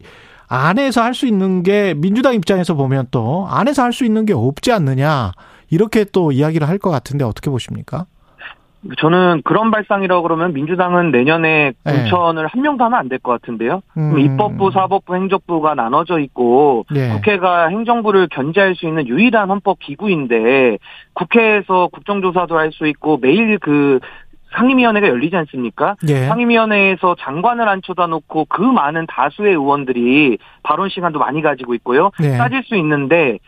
안에서 할 수 있는 게 민주당 입장에서 보면 또 안에서 할 수 있는 게 없지 않느냐 이렇게 또 이야기를 할 것 같은데 어떻게 보십니까? 저는 그런 발상이라고 그러면 민주당은 내년에 네. 공천을 한 명도 하면 안 될 것 같은데요. 음. 입법부, 사법부, 행정부가 나눠져 있고 예. 국회가 행정부를 견제할 수 있는 유일한 헌법 기구인데 국회에서 국정조사도 할 수 있고 매일 그 상임위원회가 열리지 않습니까? 예. 상임위원회에서 장관을 앉혀다 놓고 그 많은 다수의 의원들이 발언 시간도 많이 가지고 있고요. 네. 따질 수 있는데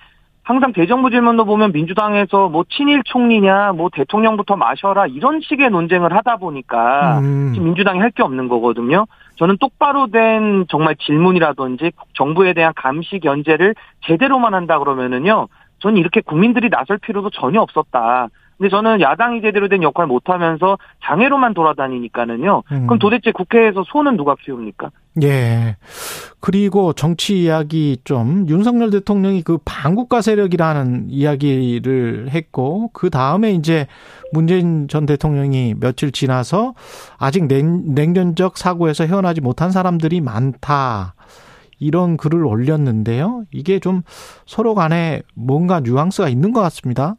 항상 대정부 질문도 보면 민주당에서 뭐 친일 총리냐 뭐 대통령부터 마셔라 이런 식의 논쟁을 하다 보니까 음. 지금 민주당이 할 게 없는 거거든요. 저는 똑바로 된 정말 질문이라든지 정부에 대한 감시 견제를 제대로만 한다 그러면은요. 저는 이렇게 국민들이 나설 필요도 전혀 없었다. 근데 저는 야당이 제대로 된 역할 못 하면서 장애로만 돌아다니니까는요. 음. 그럼 도대체 국회에서 소는 누가 키웁니까? 예. 그리고 정치 이야기 좀 윤석열 대통령이 그 반국가 세력이라는 이야기를 했고 그 다음에 이제 문재인 전 대통령이 며칠 지나서 아직 냉, 냉전적 사고에서 헤어나지 못한 사람들이 많다. 이런 글을 올렸는데요. 이게 좀 서로 간에 뭔가 뉘앙스가 있는 것 같습니다.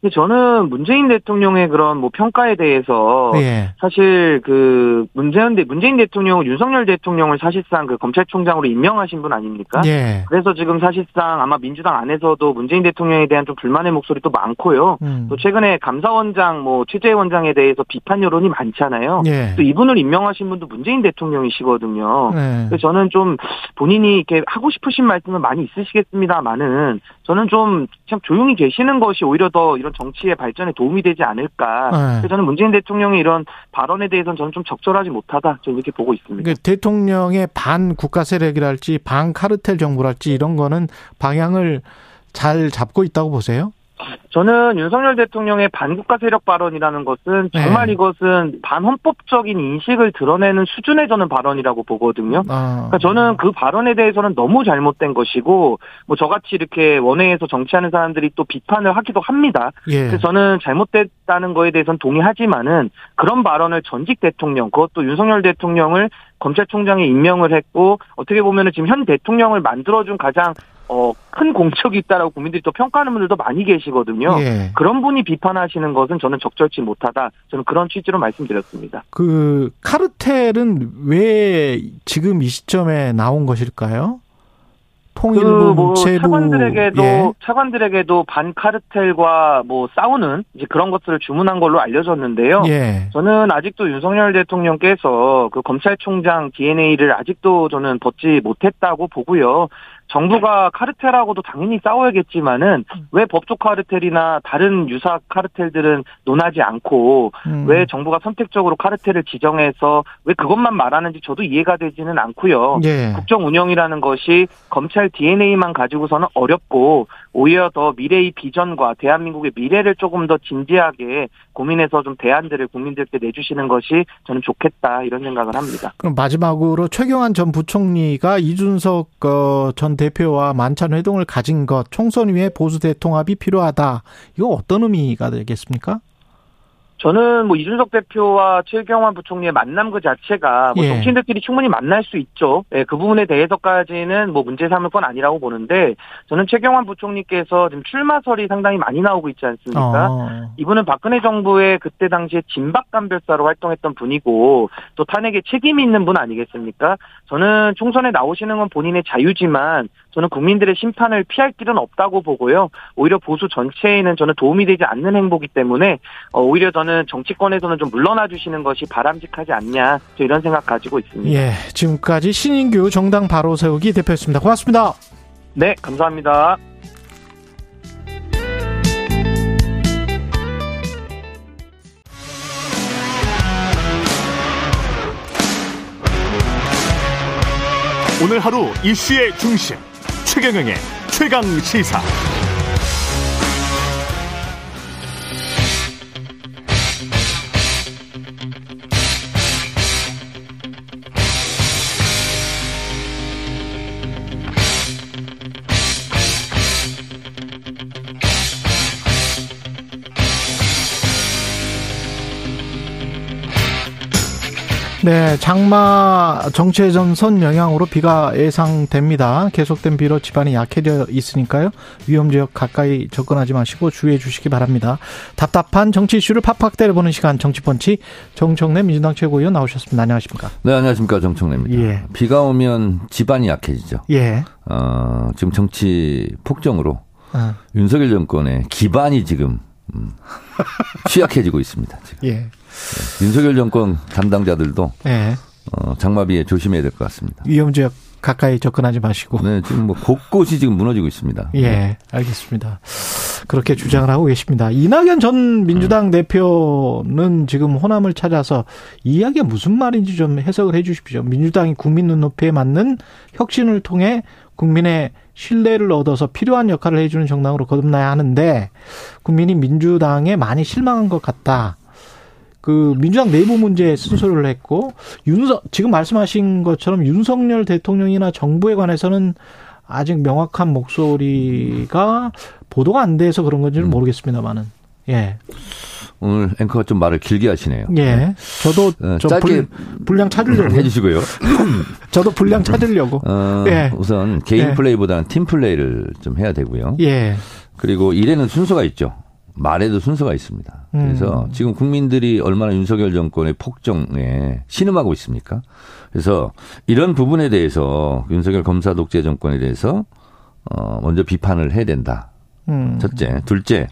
근데 저는 문재인 대통령의 그런 뭐 평가에 대해서 예. 사실 그 문재인 대 문재인 대통령은 윤석열 대통령을 사실상 그 검찰총장으로 임명하신 분 아닙니까? 예. 그래서 지금 사실상 아마 민주당 안에서도 문재인 대통령에 대한 좀 불만의 목소리도 많고요. 음. 또 최근에 감사원장 뭐 최재 원장에 대해서 비판 여론이 많잖아요. 예. 또 이분을 임명하신 분도 문재인 대통령이시거든요. 네. 그래서 저는 좀 본인이 이렇게 하고 싶으신 말씀은 많이 있으시겠습니다만은 저는 좀 참 조용히 계시는 것이 오히려 더 이런 정치의 발전에 도움이 되지 않을까. 네. 그래서 저는 문재인 대통령의 이런 발언에 대해서는 저는 좀 적절하지 못하다. 저는 이렇게 보고 있습니다. 그러니까 대통령의 반 국가 세력이랄지 반 카르텔 정부랄지 이런 거는 방향을 잘 잡고 있다고 보세요? 저는 윤석열 대통령의 반국가 세력 발언이라는 것은 정말 네. 이것은 반헌법적인 인식을 드러내는 수준의 저는 발언이라고 보거든요. 아. 그러니까 저는 그 발언에 대해서는 너무 잘못된 것이고 뭐 저같이 이렇게 원외에서 정치하는 사람들이 또 비판을 하기도 합니다. 예. 그래서 저는 잘못됐다는 거에 대해서는 동의하지만은 그런 발언을 전직 대통령 그것도 윤석열 대통령을 검찰총장에 임명을 했고 어떻게 보면은 지금 현 대통령을 만들어준 가장 어, 큰 공적이 있다라고 국민들이 또 평가하는 분들도 많이 계시거든요. 예. 그런 분이 비판하시는 것은 저는 적절치 못하다. 저는 그런 취지로 말씀드렸습니다. 그 카르텔은 왜 지금 이 시점에 나온 것일까요? 통일부, 그뭐 묵체부 차관들에게도 예. 차관들에게도 반 카르텔과 뭐 싸우는 이제 그런 것들을 주문한 걸로 알려졌는데요. 예. 저는 아직도 윤석열 대통령께서 그 검찰총장 DNA를 아직도 저는 벗지 못했다고 보고요. 정부가 카르텔하고도 당연히 싸워야겠지만은 왜 법조 카르텔이나 다른 유사 카르텔들은 논하지 않고 음. 왜 정부가 선택적으로 카르텔을 지정해서 왜 그것만 말하는지 저도 이해가 되지는 않고요. 예. 국정 운영이라는 것이 검찰 DNA만 가지고서는 어렵고 오히려 더 미래의 비전과 대한민국의 미래를 조금 더 진지하게 고민해서 좀 대안들을 국민들께 내주시는 것이 저는 좋겠다 이런 생각을 합니다. 그럼 마지막으로 최경환 전 부총리가 이준석 어, 전 대표와 만찬 회동을 가진 것 총선 위에 보수 대통합이 필요하다. 이거 어떤 의미가 되겠습니까? 저는 뭐 이준석 대표와 최경환 부총리의 만남 그 자체가 뭐 예. 정치인들끼리 충분히 만날 수 있죠. 예, 그 부분에 대해서까지는 뭐 문제 삼을 건 아니라고 보는데 저는 최경환 부총리께서 지금 출마설이 상당히 많이 나오고 있지 않습니까? 어. 이분은 박근혜 정부의 그때 당시에 진박감별사로 활동했던 분이고 또 탄핵에 책임이 있는 분 아니겠습니까? 저는 총선에 나오시는 건 본인의 자유지만 저는 국민들의 심판을 피할 길은 없다고 보고요. 오히려 보수 전체에는 저는 도움이 되지 않는 행보기 때문에 어, 오히려 저는 정치권에서는 좀 물러나 주시는 것이 바람직하지 않냐 이런 생각 가지고 있습니다. 예, 지금까지 신인규 정당 바로 세우기 대표였습니다. 고맙습니다. 네, 감사합니다. 오늘 하루 이슈의 중심 최경영의 최강 시사. 네, 장마 정체 전선 영향으로 비가 예상됩니다. 계속된 비로 집안이 약해져 있으니까요. 위험 지역 가까이 접근하지 마시고 주의해 주시기 바랍니다. 답답한 정치 이슈를 팍팍 때려보는 시간 정치펀치 정청래 민주당 최고위원 나오셨습니다. 안녕하십니까? 네, 안녕하십니까. 정청래입니다. 예. 비가 오면 집안이 약해지죠. 예. 어, 지금 정치 폭정으로 어, 윤석열 정권의 기반이 지금 음, 취약해지고 있습니다. 지금. 예. 윤석열 정권 담당자들도 예. 어, 장마비에 조심해야 될 것 같습니다. 위험 지역 가까이 접근하지 마시고. 네, 지금 뭐 곳곳이 지금 무너지고 있습니다. 예, 알겠습니다. 그렇게 주장을 하고 계십니다. 이낙연 전 민주당 음. 대표는 지금 호남을 찾아서 이 이야기가 무슨 말인지 좀 해석을 해 주십시오. 민주당이 국민 눈높이에 맞는 혁신을 통해 국민의 신뢰를 얻어서 필요한 역할을 해주는 정당으로 거듭나야 하는데 국민이 민주당에 많이 실망한 것 같다. 그 민주당 내부 문제에 쓴소리를 했고 윤석 지금 말씀하신 것처럼 윤석열 대통령이나 정부에 관해서는 아직 명확한 목소리가 보도가 안 돼서 그런 건지는 음. 모르겠습니다만은 예. 오늘 앵커가 좀 말을 길게 하시네요. 예. 저도 어, 좀 짧게 불, 분량 찾으려고 해주시고요. 저도 분량 찾으려고. 어, 예. 우선 개인 예. 플레이보다는 팀 플레이를 좀 해야 되고요. 예. 그리고 일에는 순서가 있죠. 말에도 순서가 있습니다. 그래서 음. 지금 국민들이 얼마나 윤석열 정권의 폭정에 신음하고 있습니까? 그래서 이런 부분에 대해서 윤석열 검사 독재 정권에 대해서 어 먼저 비판을 해야 된다. 음. 첫째, 둘째.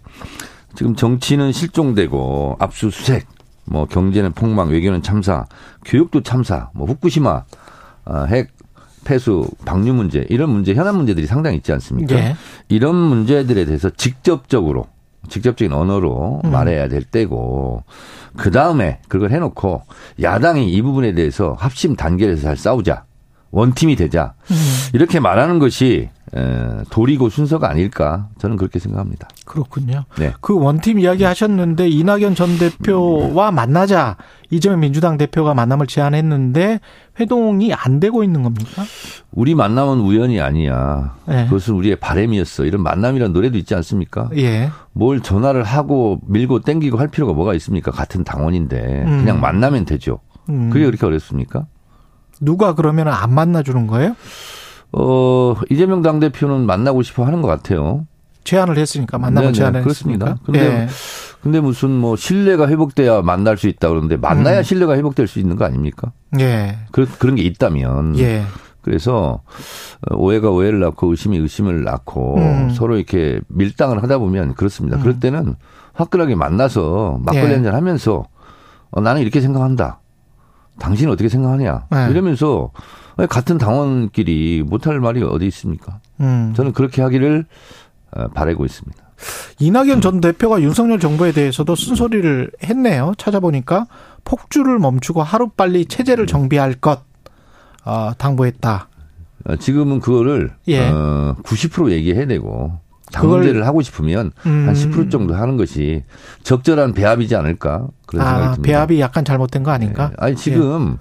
지금 정치는 실종되고 압수수색, 뭐 경제는 폭망, 외교는 참사, 교육도 참사, 뭐 후쿠시마 아, 핵 폐수 방류 문제 이런 문제 현안 문제들이 상당히 있지 않습니까? 예. 이런 문제들에 대해서 직접적으로 직접적인 언어로 음. 말해야 될 때고 그 다음에 그걸 해놓고 야당이 이 부분에 대해서 합심 단계에서 잘 싸우자 원팀이 되자 음. 이렇게 말하는 것이 에, 도리고 순서가 아닐까 저는 그렇게 생각합니다. 그렇군요. 네. 그 원팀 이야기 하셨는데 이낙연 전 대표와 만나자 이재명 민주당 대표가 만남을 제안했는데 회동이 안 되고 있는 겁니까? 우리 만남은 우연이 아니야. 예. 그것은 우리의 바램이었어. 이런 만남이라는 노래도 있지 않습니까? 예. 뭘 전화를 하고 밀고 땡기고 할 필요가 뭐가 있습니까? 같은 당원인데 음. 그냥 만나면 되죠. 음. 그게 그렇게 어렵습니까? 누가 그러면 안 만나 주는 거예요? 어, 이재명 당대표는 만나고 싶어 하는 것 같아요. 제안을 했으니까 네네, 제안을 그렇습니다. 했으니까. 근데 예. 근데 무슨 뭐 신뢰가 회복돼야 만날 수 있다 그러는데 만나야 음. 신뢰가 회복될 수 있는 거 아닙니까? 예. 그, 그런 게 있다면. 예. 그래서 어, 오해가 오해를 낳고 의심이 의심을 낳고 음. 서로 이렇게 밀당을 하다 보면 그렇습니다. 음. 그럴 때는 화끈하게 만나서 막걸리 예. 한잔 하면서 어, 나는 이렇게 생각한다. 당신은 어떻게 생각하냐. 네. 이러면서 같은 당원끼리 못할 말이 어디 있습니까? 음. 저는 그렇게 하기를 어, 바라고 있습니다. 이낙연 전 대표가 윤석열 정부에 대해서도 쓴소리를 했네요. 찾아보니까 폭주를 멈추고 하루빨리 체제를 정비할 것 어, 당부했다. 어, 지금은 그거를 예. 어, 90% 얘기해야 되고 그걸- 당문제를 하고 싶으면 음. 한10% 정도 하는 것이 적절한 배합이지 않을까 그런 생각이 아, 듭니다. 배합이 약간 잘못된 거 아닌가? 네. 아니 지금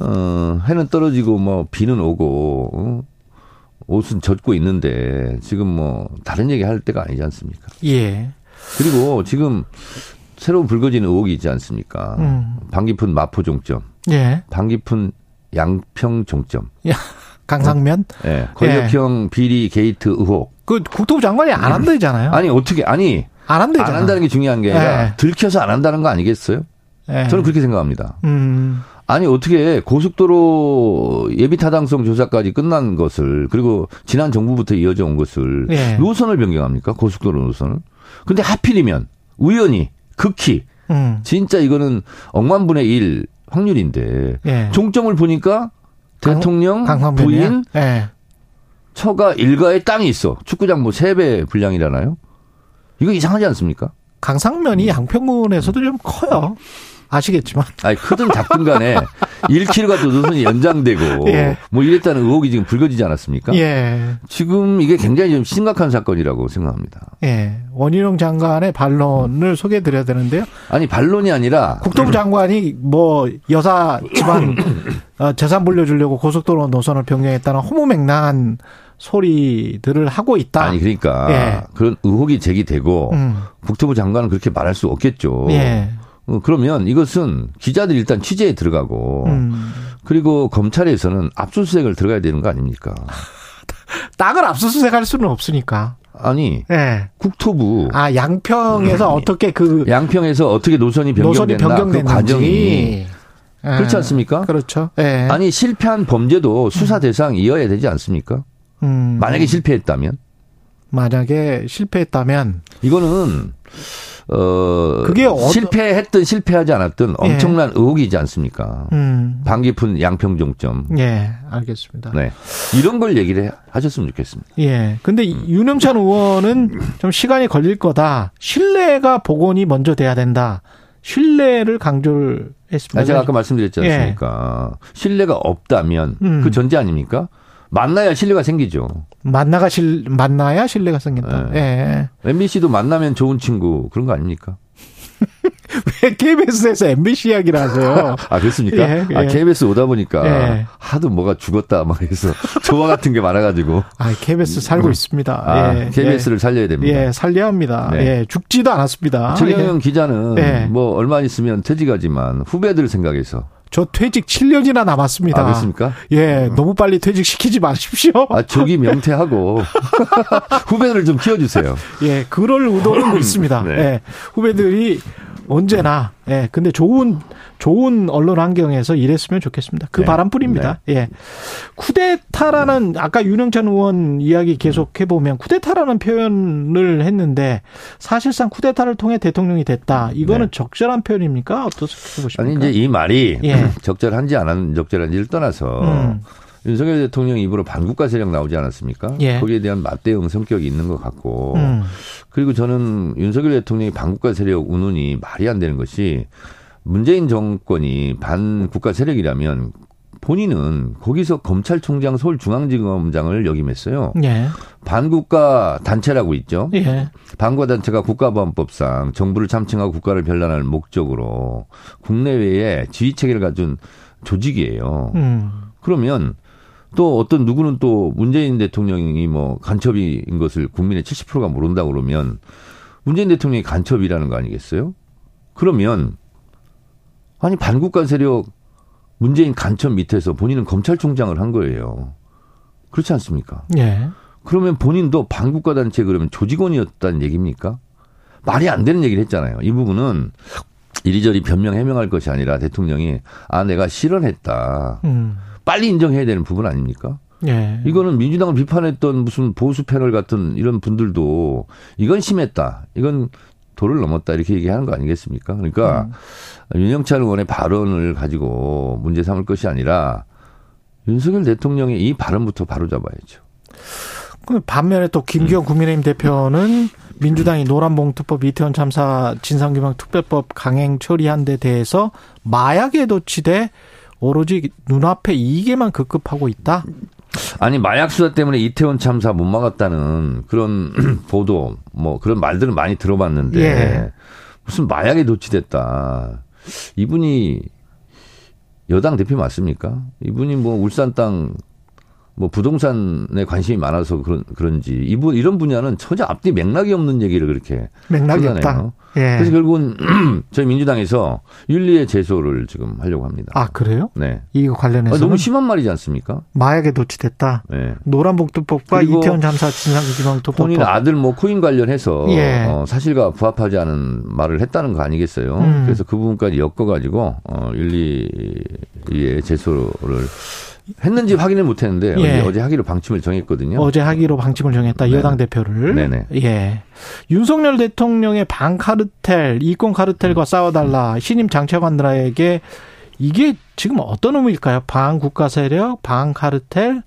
어, 해는 떨어지고 뭐 비는 오고 어? 옷은 젖고 있는데 지금 뭐 다른 얘기 할 때가 아니지 않습니까? 예. 그리고 지금 새로 불거지는 의혹이 있지 않습니까? 음. 밤 깊은 마포 종점, 예. 밤 깊은 양평 종점, 강상면? 예, 권력형 비리 게이트 의혹. 그 국토부 장관이 안 한다잖아요. 아니 어떻게 아니 안 한다잖아. 안 한다는 게 중요한 게 아니라 예. 들켜서 안 한다는 거 아니겠어요? 예. 저는 그렇게 생각합니다. 음. 아니 어떻게 고속도로 예비 타당성 조사까지 끝난 것을 그리고 지난 정부부터 이어져 온 것을 예. 노선을 변경합니까? 고속도로 노선을. 근데 하필이면 우연히 극히 음. 진짜 이거는 억만분의 일 확률인데 예. 종점을 보니까 강- 대통령 강상면이야? 부인 예. 처가 일가에 땅이 있어. 축구장 뭐 세 배 분량이라나요? 이거 이상하지 않습니까? 강상면이 양평군에서도 좀 커요. 아시겠지만. 아니 크든 작든 간에 1km가 더 노선이 연장되고 예. 뭐 이랬다는 의혹이 지금 불거지지 않았습니까? 예. 지금 이게 굉장히 좀 심각한 사건이라고 생각합니다. 예. 원희룡 장관의 반론을 소개해 드려야 되는데요. 아니 반론이 아니라 국토부 장관이 뭐 여사 집안 어, 재산 물려주려고 고속도로 노선을 변경했다는 허무맹랑한 소리들을 하고 있다. 아니 그러니까 예. 그런 의혹이 제기되고 음. 국토부 장관은 그렇게 말할 수 없겠죠. 예. 어, 그러면 이것은 기자들이 일단 취재에 들어가고 음. 그리고 검찰에서는 압수수색을 들어가야 되는 거 아닙니까? 땅을 압수수색할 수는 없으니까. 아니 예. 국토부 아 양평에서 어떻게 그 양평에서 어떻게 노선이 노선이 변경됐나 그 변경됐는지. 과정이 예. 그렇지 않습니까? 그렇죠. 예. 아니 실패한 범죄도 수사 대상이어야 되지 않습니까? 음. 만약에 실패했다면 만약에 실패했다면 이거는 어 그게 어느- 실패했든 실패하지 않았든 엄청난 의혹이지 않습니까? 음. 방 깊은 양평 종점. 예, 알겠습니다. 네. 이런 걸 얘기를 해- 하셨으면 좋겠습니다. 예. 근데 이 윤영찬 의원은 좀 시간이 걸릴 거다. 신뢰가 복원이 먼저 돼야 된다. 신뢰를 강조를 했습니다. 아, 제가 아까 말씀드렸지 않습니까? 신뢰가 없다면 예. 음. 그 전제 아닙니까? 만나야 신뢰가 생기죠. 만나가 실 만나야 신뢰가 생긴다. 예. MBC도 만나면 좋은 친구 그런 거 아닙니까? 왜 KBS에서 MBC 이야기를 하세요? 아 그렇습니까? 예, 예. 아 KBS 오다 보니까 예. 하도 뭐가 죽었다 막 해서 조화 같은 게 많아가지고 아, KBS 살고 있습니다. 아, 예. KBS를 살려야 됩니다. 예, 살려야 합니다. 네. 예, 죽지도 않았습니다. 최경영 기자는 예. 뭐 얼마 있으면 퇴직하지만 후배들 생각해서 저 퇴직 7년이나 남았습니다. 아 그렇습니까? 예, 너무 빨리 퇴직시키지 마십시오. 아 저기 명퇴하고 후배들을 좀 키워주세요. 예, 그럴 의도는 있습니다. 네. 예, 후배들이 언제나, 예, 근데 좋은, 좋은 언론 환경에서 일했으면 좋겠습니다. 그 네. 바람뿐입니다. 예. 쿠데타라는, 아까 윤영찬 의원 이야기 계속 해 보면, 쿠데타라는 표현을 했는데, 사실상 쿠데타를 통해 대통령이 됐다. 이거는 네. 적절한 표현입니까? 어떻게 보십니까? 아니 이제 이 말이 예. 적절한지 안 적절한지를 떠나서 음. 윤석열 대통령 입으로 반국가 세력 나오지 않았습니까? 예. 거기에 대한 맞대응 성격이 있는 것 같고 음. 그리고 저는 윤석열 대통령이 반국가 세력 운운이 말이 안 되는 것이 문재인 정권이 반국가 세력이라면 본인은 거기서 검찰총장 서울중앙지검장을 역임했어요. 예. 반국가 단체라고 있죠. 예. 반국가 단체가 국가보안법상 정부를 참칭하고 국가를 변란할 목적으로 국내외에 지휘 체계를 가진 조직이에요. 음. 그러면 또 어떤 누구는 또 문재인 대통령이 뭐 간첩인 것을 국민의 70%가 모른다 그러면 문재인 대통령이 간첩이라는 거 아니겠어요? 그러면 아니 반국가 세력 문재인 간첩 밑에서 본인은 검찰총장을 한 거예요. 그렇지 않습니까? 예. 그러면 본인도 반국가 단체 그러면 조직원이었다는 얘기입니까? 말이 안 되는 얘기를 했잖아요. 이 부분은 이리저리 변명 해명할 것이 아니라 대통령이 아 내가 실언했다. 음. 빨리 인정해야 되는 부분 아닙니까? 예. 이거는 민주당을 비판했던 무슨 보수 패널 같은 이런 분들도 이건 심했다. 이건 도를 넘었다. 이렇게 얘기하는 거 아니겠습니까? 그러니까 윤영찬 의원의 발언을 가지고 문제 삼을 것이 아니라 윤석열 대통령의 이 발언부터 바로 잡아야죠. 그 반면에 또 음. 김기현 국민의힘 대표는 민주당이 노란봉투법 이태원 참사 진상규명 특별법 강행 처리한 데 대해서 마약에 도취돼 오로지 눈앞에 이게만 급급하고 있다. 아니 마약 수사 때문에 이태원 참사 못 막았다는 그런 보도 뭐 그런 말들은 많이 들어봤는데 예. 무슨 마약에 도취됐다. 이분이 여당 대표 맞습니까? 이분이 뭐 울산 땅 뭐 부동산에 관심이 많아서 그런 그런지 이분 이런 분야는 전혀 앞뒤 맥락이 없는 얘기를 그렇게 맥락이 없다. 하잖아요. 예. 그래서 결국은 저희 민주당에서 윤리의 제소를 지금 하려고 합니다. 아 그래요? 네. 이거 아, 관련해서 너무 심한 말이지 않습니까? 마약에 도취됐다. 네. 그리고 이태원 참사 진상규명 본인. 아들 뭐 코인 관련해서 예. 어, 사실과 부합하지 않은 말을 했다는 거 아니겠어요? 음. 그래서 그 부분까지 엮어가지고 어, 윤리의 제소를 했는지 확인을 못 했는데 예. 어제, 어제 하기로 방침을 정했거든요. 어제 하기로 방침을 정했다. 네. 여당 대표를. 네네. 예. 윤석열 대통령의 방 카르텔, 이권 카르텔과 싸워달라. 신임 장차관들에게 이게 지금 어떤 의미일까요? 방 국가 세력, 방 카르텔,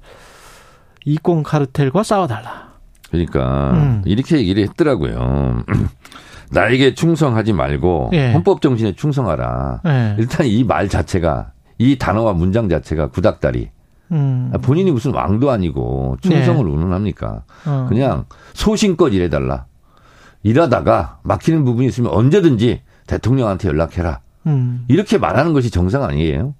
이권 카르텔과 싸워달라. 그러니까 음. 이렇게 얘기를 했더라고요. 나에게 충성하지 말고 예. 헌법 정신에 충성하라. 예. 일단 이 말 자체가 이 단어와 문장 자체가 구닥다리. 음. 본인이 무슨 왕도 아니고 충성을 운운합니까? 어. 그냥 소신껏 일해달라. 일하다가 막히는 부분이 있으면 언제든지 대통령한테 연락해라. 음. 이렇게 말하는 것이 정상 아니에요?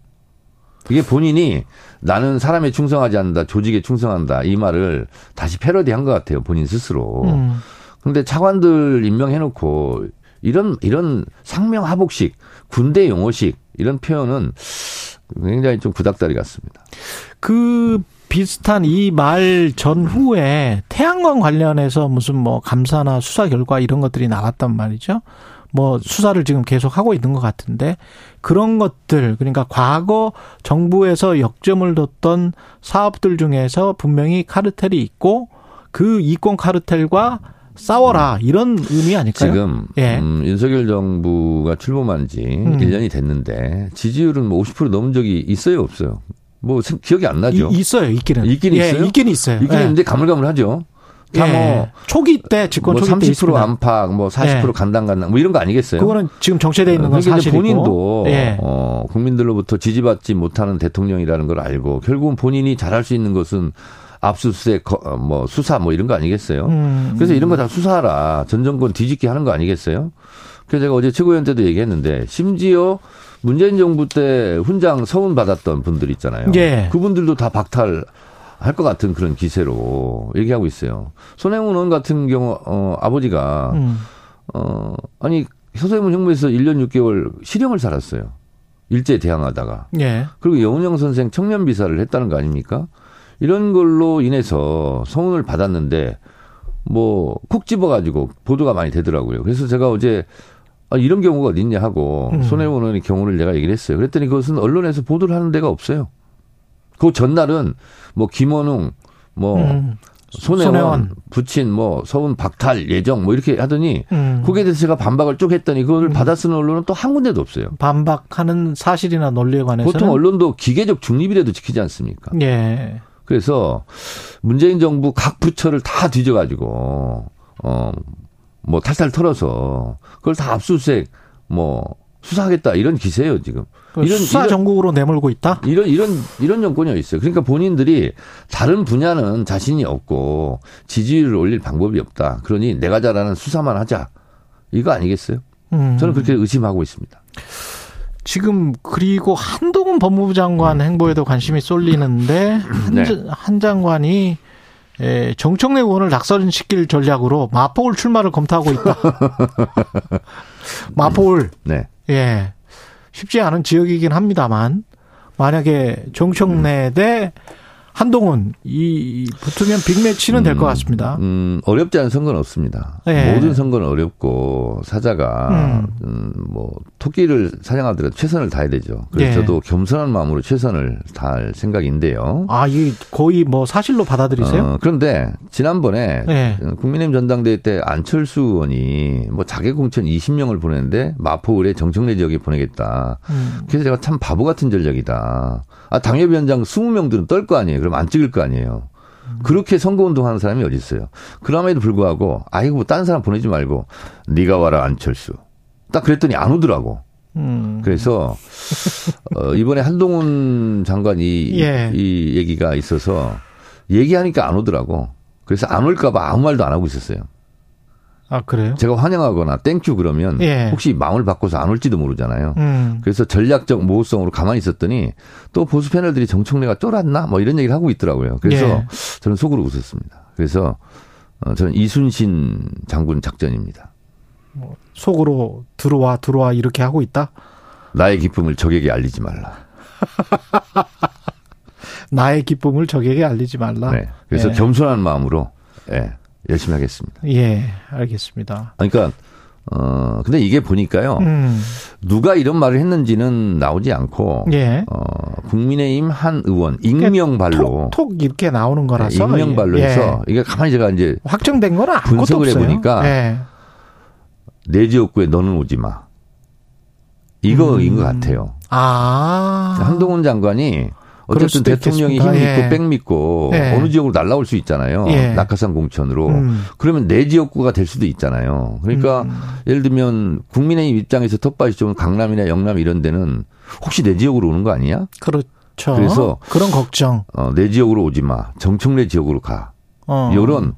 이게 본인이 나는 사람에 충성하지 않는다, 조직에 충성한다 이 말을 다시 패러디한 것 같아요 본인 스스로. 음. 근데 차관들 임명해놓고 이런 이런 상명하복식 군대 용어식 이런 표현은 굉장히 좀 구닥다리 같습니다. 그 비슷한 이 말 전후에 태양광 관련해서 무슨 뭐 감사나 수사 결과 이런 것들이 나왔단 말이죠. 뭐 수사를 지금 계속 하고 있는 것 같은데 그런 것들 그러니까 과거 정부에서 역점을 뒀던 사업들 중에서 분명히 카르텔이 있고 그 이권 카르텔과 싸워라 이런 의미 아닐까요? 지금 예. 음, 윤석열 정부가 출범한 지 음. 1년이 됐는데 지지율은 뭐 50% 넘은 적이 있어요, 없어요? 뭐 생- 기억이 안 나죠. 이- 있어요, 있기는. 있긴 예, 있어요? 있긴 있어요. 있긴 예. 있는데 가물가물하죠. 다 예. 뭐, 초기 때 집권 뭐 초기 때30% 있습니다. 안팎, 뭐40% 예. 간당간당, 뭐 이런 거 아니겠어요? 그거는 지금 정체돼 있는 건 그러니까 사실이고. 본인도 예. 어, 국민들로부터 지지받지 못하는 대통령이라는 걸 알고 결국은 본인이 잘할 수 있는 것은 압수수색, 거- 어, 뭐 수사 뭐 이런 거 아니겠어요? 음. 그래서 이런 거 다 수사하라. 전 정권 뒤집기 하는 거 아니겠어요? 그래서 제가 어제 최고위원 때도 얘기했는데 심지어 문재인 정부 때 훈장 서운 받았던 분들 있잖아요. 예. 그분들도 다 박탈 할것 같은 그런 기세로 얘기하고 있어요. 손혜원 의원 같은 경우 어 아버지가 음. 어 아니 서세문 형무에서 1년 6개월 실형을 살았어요. 일제 대항하다가. 예. 그리고 여운영 선생 청년 비사를 했다는 거 아닙니까? 이런 걸로 인해서 성운을 받았는데 뭐 콕 집어가지고 보도가 많이 되더라고요. 그래서 제가 어제 아, 이런 경우가 어딨냐 하고 음. 손혜원 의원의 경우를 내가 얘기를 했어요. 그랬더니 그것은 언론에서 보도를 하는 데가 없어요. 그 전날은 뭐 김원웅 뭐 음. 손혜원, 손혜원. 부친 뭐 서운 박탈 예정 뭐 이렇게 하더니 음. 거기에 대해서 제가 반박을 쭉 했더니 그걸 받아 쓰는 언론은 또 한 군데도 없어요. 반박하는 사실이나 논리에 관해서는 보통 언론도 기계적 중립이라도 지키지 않습니까? 예. 그래서 문재인 정부 각 부처를 다 뒤져가지고 어 뭐 탈탈 털어서 그걸 다 압수수색 뭐 수사하겠다 이런 기세예요 지금. 그 수사 전국으로 내몰고 있다. 이런 이런 이런 정권이 있어요. 그러니까 본인들이 다른 분야는 자신이 없고 지지율을 올릴 방법이 없다. 그러니 내가 잘하는 수사만 하자. 이거 아니겠어요? 음. 저는 그렇게 의심하고 있습니다. 지금 그리고 한동훈 법무부 장관 행보에도 관심이 쏠리는데 한, 네. 자- 한 장관이 에, 정청래 의원을 낙선시킬 전략으로 마포울 출마를 검토하고 있다. 마포울 네. 예 쉽지 않은 지역이긴 합니다만 만약에 정청래 대 한동훈 이 붙으면 빅매치는 될것 같습니다. 음, 어렵지 않은 선거는 없습니다. 네. 모든 선거는 어렵고 사자가 음. 음, 뭐 토끼를 사냥하더라도 최선을 다해야 되죠. 그래서 네. 저도 겸손한 마음으로 최선을 다할 생각인데요. 아, 이 거의 뭐 사실로 받아들이세요? 어, 그런데 지난번에 네. 국민의힘 전당대회 때 안철수 의원이 뭐 자객 공천 20명을 보냈는데 마포 을에 정청래 지역에 보내겠다. 음. 그래서 제가 참 바보 같은 전략이다. 아, 당협위원장 20명들은 떨 거 아니에요. 그럼 안 찍을 거 아니에요. 그렇게 선거운동 하는 사람이 어디 있어요. 그럼에도 불구하고 아이고 딴 사람 보내지 말고 네가 와라 안철수. 딱 그랬더니 안 오더라고. 음. 그래서 어, 이번에 한동훈 장관이 예. 이 얘기가 있어서 얘기하니까 안 오더라고. 그래서 안 올까봐 아무 말도 안 하고 있었어요. 아 그래요? 제가 환영하거나 thank you 그러면 예. 혹시 마음을 바꿔서 안 올지도 모르잖아요. 음. 그래서 전략적 모호성으로 가만히 있었더니 또 보수 패널들이 정청래가 쫄았나 뭐 이런 얘기를 하고 있더라고요. 그래서 예. 저는 속으로 웃었습니다. 그래서 어, 저는 이순신 장군 작전입니다. 속으로 들어와 들어와 이렇게 하고 있다. 나의 기쁨을 적에게 알리지 말라. 나의 기쁨을 적에게 알리지 말라. 네. 그래서 예. 겸손한 마음으로 예, 열심히 하겠습니다. 예, 알겠습니다. 그러니까 어 근데 이게 보니까요. 음. 누가 이런 말을 했는지는 나오지 않고 예. 어 국민의힘 한 의원 익명발로 톡 이렇게 나오는 네, 거라서 익명발로 예. 해서 이게 가만히 제가 이제 확정된 건 아무것도 분석을 없어요. 해보니까 예. 내 지역구에 너는 오지 마. 이거인 음. 것 같아요. 아. 한동훈 장관이 어쨌든 대통령이. 힘 믿고 예. 백 믿고 예. 어느 지역으로 날라올 수 있잖아요. 예. 낙하산 공천으로. 음. 그러면 내 지역구가 될 수도 있잖아요. 그러니까 음. 예를 들면 국민의힘 입장에서 텃밭이 좋은 강남이나 영남 이런 데는 혹시 내 지역으로 오는 거 아니야? 그렇죠. 그래서 그런 걱정. 어, 내 지역으로 오지 마. 정청래 지역으로 가. 어. 이런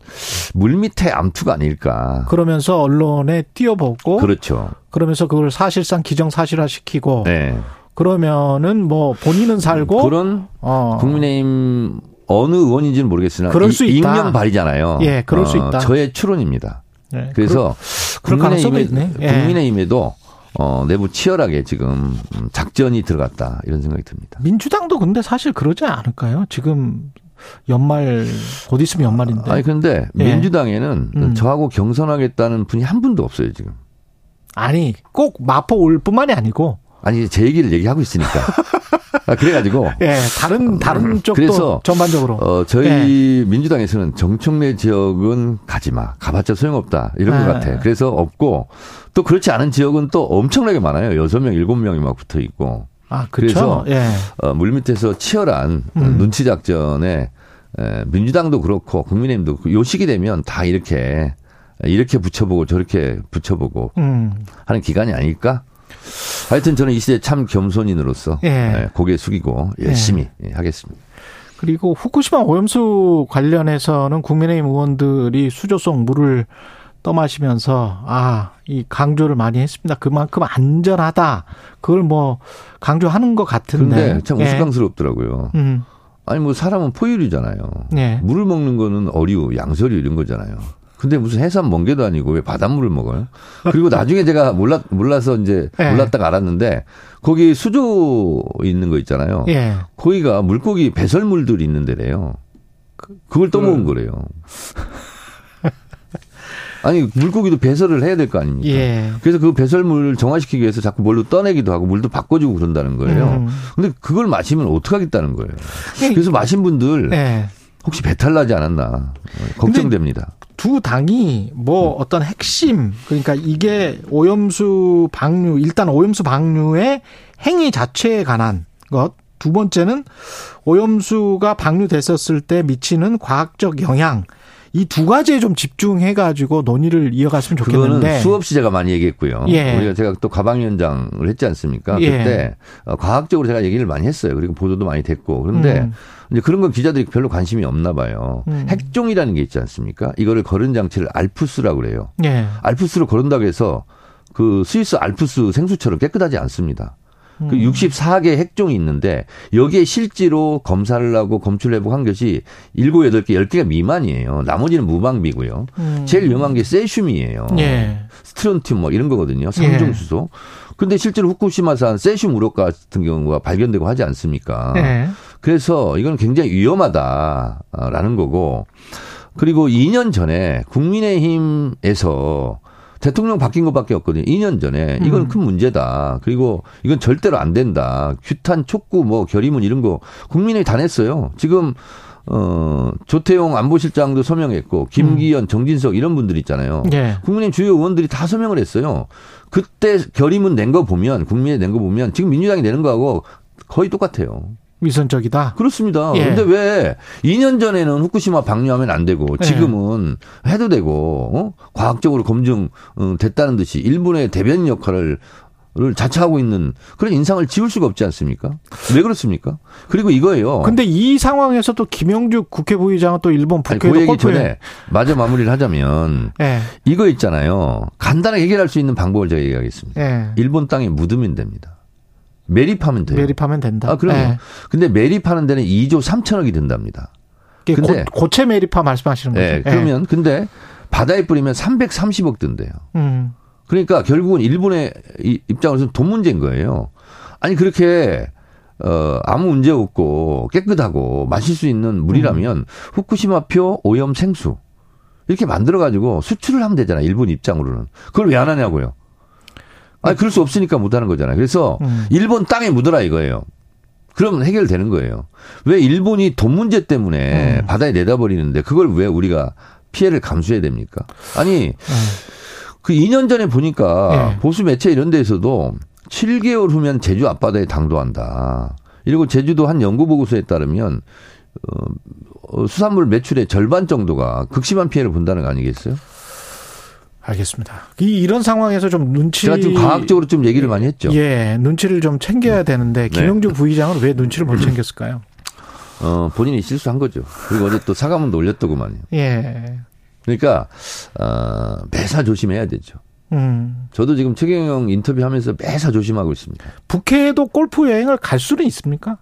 물밑의 암투가 아닐까. 그러면서 언론에 띄워보고 그렇죠. 그러면서 그걸 사실상 기정사실화 시키고 네. 그러면은 뭐 본인은 살고 그런 어. 국민의힘 어느 의원인지는 모르겠으나 그럴 수 이- 있다. 익명 발이잖아요. 예, 그럴 수 있다. 저의 추론입니다. 네, 그래서 그럴 국민의힘에. 예. 국민의힘에도 어, 내부 치열하게 지금 음, 작전이 들어갔다 이런 생각이 듭니다. 민주당도 근데 사실 그러지 않을까요? 지금 연말 곧 있으면 연말인데. 아니 근데 예. 민주당에는 음. 저하고 경선하겠다는 분이 한 분도 없어요 지금. 아니 꼭 마포 올 뿐만이 아니고 아니 제 얘기를 얘기하고 있으니까. 아, 그래가지고 예 다른 다른 쪽도 어, 그래서 전반적으로 어, 저희 민주당에서는 정청래 지역은 가지 마. 가봤자 소용없다. 이런 네. 것 같아. 그래서 없고 또 그렇지 않은 지역은 또 엄청나게 많아요. 여섯 명 일곱 명이 막 붙어 있고. 아 그렇죠. 그래서 예. 어, 물밑에서 치열한 어, 음. 눈치 작전에 에, 민주당도 그렇고 국민의힘도 요 시기 되면 다 이렇게 이렇게 붙여보고 저렇게 붙여보고 음. 하는 기간이 아닐까? 하여튼 저는 이 시대 참 겸손인으로서 예. 에, 고개 숙이고 열심히 예, 하겠습니다. 그리고 후쿠시마 오염수 관련해서는 국민의힘 의원들이 수조속 물을 떠마시면서 아, 이 강조를 많이 했습니다. 그만큼 안전하다. 그걸 뭐 강조하는 것 같은데. 근데 참 예. 우스꽝스럽더라고요. 음. 아니 뭐 사람은 포유류잖아요. 네. 물을 먹는 거는 어류, 양서류 이런 거잖아요. 근데 무슨 해산 멍게도 아니고 왜 바닷물을 먹어요? 그리고 나중에 제가 몰라 몰라서 이제 예. 몰랐다가 알았는데 거기 수조 있는 거 있잖아요. 예. 거기가 물고기 배설물들이 있는 데래요. 그걸 떠먹은 거래요. 아니 물고기도 배설을 해야 될 거 아닙니까? 예. 그래서 그 배설물을 정화시키기 위해서 자꾸 뭘로 떠내기도 하고 물도 바꿔주고 그런다는 거예요. 음. 근데 그걸 마시면 어떡하겠다는 거예요. 예. 그래서 마신 분들 예. 혹시 배탈 나지 않았나 걱정됩니다. 두 당이 뭐 음. 어떤 핵심 그러니까 이게 오염수 방류 일단 오염수 방류의 행위 자체에 관한 것 두 번째는 오염수가 방류됐었을 때 미치는 과학적 영향 이 두 가지에 좀 집중해 가지고 논의를 이어갔으면 좋겠는데 수없이 제가 많이 얘기했고요. 예. 우리가 제가 또 가방위원장을 했지 않습니까? 예. 그때 어, 과학적으로 제가 얘기를 많이 했어요. 그리고 보도도 많이 됐고 그런데 음. 이제 그런 건 기자들이 별로 관심이 없나 봐요. 음. 핵종이라는 게 있지 않습니까? 이거를 거른 장치를 알프스라고 그래요. 예. 알프스로 거른다고 해서 그 스위스 알프스 생수처럼 깨끗하지 않습니다. 그 음. 64개 핵종이 있는데 여기에 실제로 검사를 하고 검출 회복한 것이 7, 8개, 10개가 미만이에요. 나머지는 무방비고요. 음. 제일 위험한 게 세슘이에요. 예. 스트론튬 뭐 이런 거거든요. 삼중수소. 근데 실제로 후쿠시마산 세슘 우럭 같은 경우가 발견되고 하지 않습니까? 예. 그래서 이건 굉장히 위험하다라는 거고 그리고 2년 전에 국민의힘에서 대통령 바뀐 것밖에 없거든요. 2년 전에 이건 음. 큰 문제다. 그리고 이건 절대로 안 된다. 규탄, 촉구, 뭐 결의문 이런 거 국민의힘이 다 냈어요. 지금 어 조태용 안보실장도 서명했고 김기현, 정진석 이런 분들 있잖아요. 예. 국민의힘 주요 의원들이 다 서명을 했어요. 그때 결의문 낸 거 보면 국민의 낸 거 보면 지금 민주당이 내는 거하고 거의 똑같아요. 위선적이다. 그렇습니다. 예. 근데 왜 2년 전에는 후쿠시마 방류하면 안 되고 예. 지금은 해도 되고 어? 과학적으로 검증 어, 됐다는 듯이 일본의 대변인 역할을 를 자처하고 있는 그런 인상을 지울 수가 없지 않습니까? 왜 그렇습니까? 그리고 이거예요. 근데 이 상황에서 또 김영주 국회 부의장은 또 일본 북해도 그 얘기 전에 마저 마무리를 하자면 예. 이거 있잖아요. 간단하게 해결할 수 있는 방법을 제가 얘기하겠습니다. 예. 일본 땅에 묻으면 됩니다. 매립하면 돼요. 매립하면 된다. 아, 그럼요. 예. 근데 매립하는 데는 2조 3천억이 든답니다. 근데- 고, 고체 매립화 말씀하시는 거죠. 네, 그러면 근데 바다에 뿌리면 330억 든대요. 음. 그러니까 결국은 일본의 이- 입장으로서는 돈 문제인 거예요. 아니 그렇게 어 아무 문제 없고 깨끗하고 마실 수 있는 물이라면 후쿠시마표 오염 생수 이렇게 만들어 가지고 수출을 하면 되잖아요. 일본 입장으로는. 그걸 왜 안 하냐고요. 아니 그럴 수 없으니까 못 하는 거잖아요. 그래서 음. 일본 땅에 묻어라 이거예요. 그러면 해결되는 거예요. 왜 일본이 돈 문제 때문에 음. 바다에 내다버리는데 그걸 왜 우리가 피해를 감수해야 됩니까? 아니 그 2년 전에 보니까 예. 보수 매체 이런 데에서도 7개월 후면 제주 앞바다에 당도한다. 이리고 제주도 한 연구 보고서에 따르면 어, 어, 수산물 매출의 절반 정도가 극심한 피해를 본다는 거 아니겠어요? 알겠습니다. 이 이런 상황에서 좀 눈치 제가 좀 과학적으로 좀 얘기를 많이 했죠. 예, 눈치를 좀 챙겨야 되는데 네. 김영주 부의장은 왜 눈치를 못 챙겼을까요? 어, 본인이 실수한 거죠. 그리고 어제 또 사과문도 올렸더구만요. 예. 그러니까 어, 매사 조심해야 되죠. 음. 저도 지금 최경영 인터뷰하면서 매사 조심하고 있습니다. 북해도 골프 여행을 갈 수는 있습니까?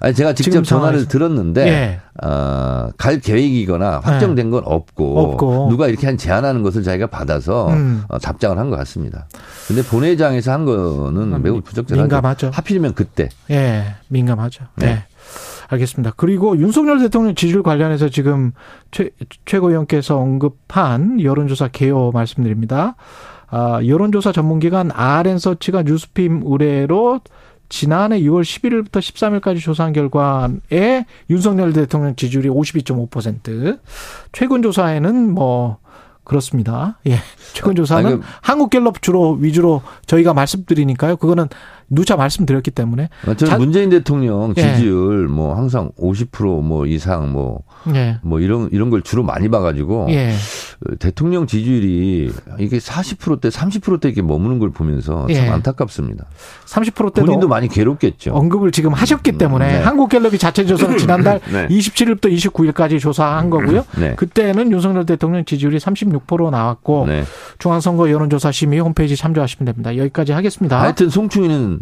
아니 제가 직접 전화를 상황에서. 들었는데 예. 어, 갈 계획이거나 확정된 건 없고, 없고. 누가 이렇게 한 제안하는 것을 자기가 받아서 음. 어, 답장을 한 것 같습니다. 근데 본회의장에서 한 거는 매우 부적절하죠. 민감하죠. 하필이면 그때. 예, 민감하죠. 네. 네. 알겠습니다. 그리고 윤석열 대통령 지지율 관련해서 지금 최, 최고위원께서 언급한 여론조사 개요 말씀드립니다. 아, 여론조사 전문기관 RN서치가 뉴스핌 의뢰로 지난해 6월 11일부터 13일까지 조사한 결과에 윤석열 대통령 지지율이 52.5%. 최근 조사에는 뭐 그렇습니다. 예. 최근 조사는 아니, 그- 한국갤럽 주로 위주로 저희가 말씀드리니까요. 그거는 누차 말씀드렸기 때문에 어, 저는 자- 문재인 대통령 예. 지지율 뭐 항상 50%뭐 이상 뭐, 예. 뭐 이런, 이런 걸 주로 많이 봐가지고 예. 어, 대통령 지지율이 이게 40%대, 30%대 이렇게 머무는 걸 보면서 참 예. 안타깝습니다. 30%대도 본인도 많이 괴롭겠죠. 언급을 지금 하셨기 때문에 네. 한국갤럽이 자체 조사를 지난달 네. 27일부터 29일까지 조사한 거고요. 네. 그때는 윤석열 대통령 지지율이 36% 나왔고 네. 중앙선거 여론조사 심의 홈페이지 참조하시면 됩니다. 여기까지 하겠습니다. 하여튼 송충이는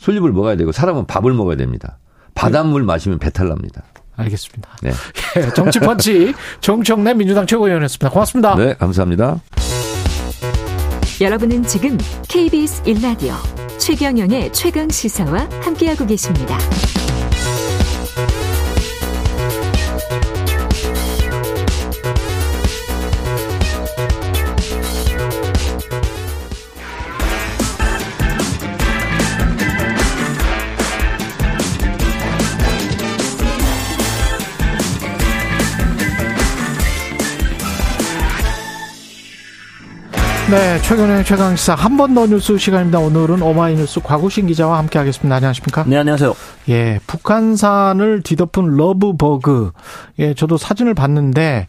솔잎을 먹어야 되고 사람은 밥을 먹어야 됩니다. 바닷물 마시면 배탈 납니다. 알겠습니다. 네. 예, 정치펀치 정청래 민주당 최고위원이었습니다. 고맙습니다. 네, 감사합니다. 여러분은 지금 KBS 1라디오 최경영의 최강 시사와 함께하고 계십니다. 네, 최근의 최강시사 한 번 더 뉴스 시간입니다. 오늘은 오마이뉴스 과구신 기자와 함께하겠습니다. 안녕하십니까? 네, 안녕하세요. 예, 북한산을 뒤덮은 러브버그. 예, 저도 사진을 봤는데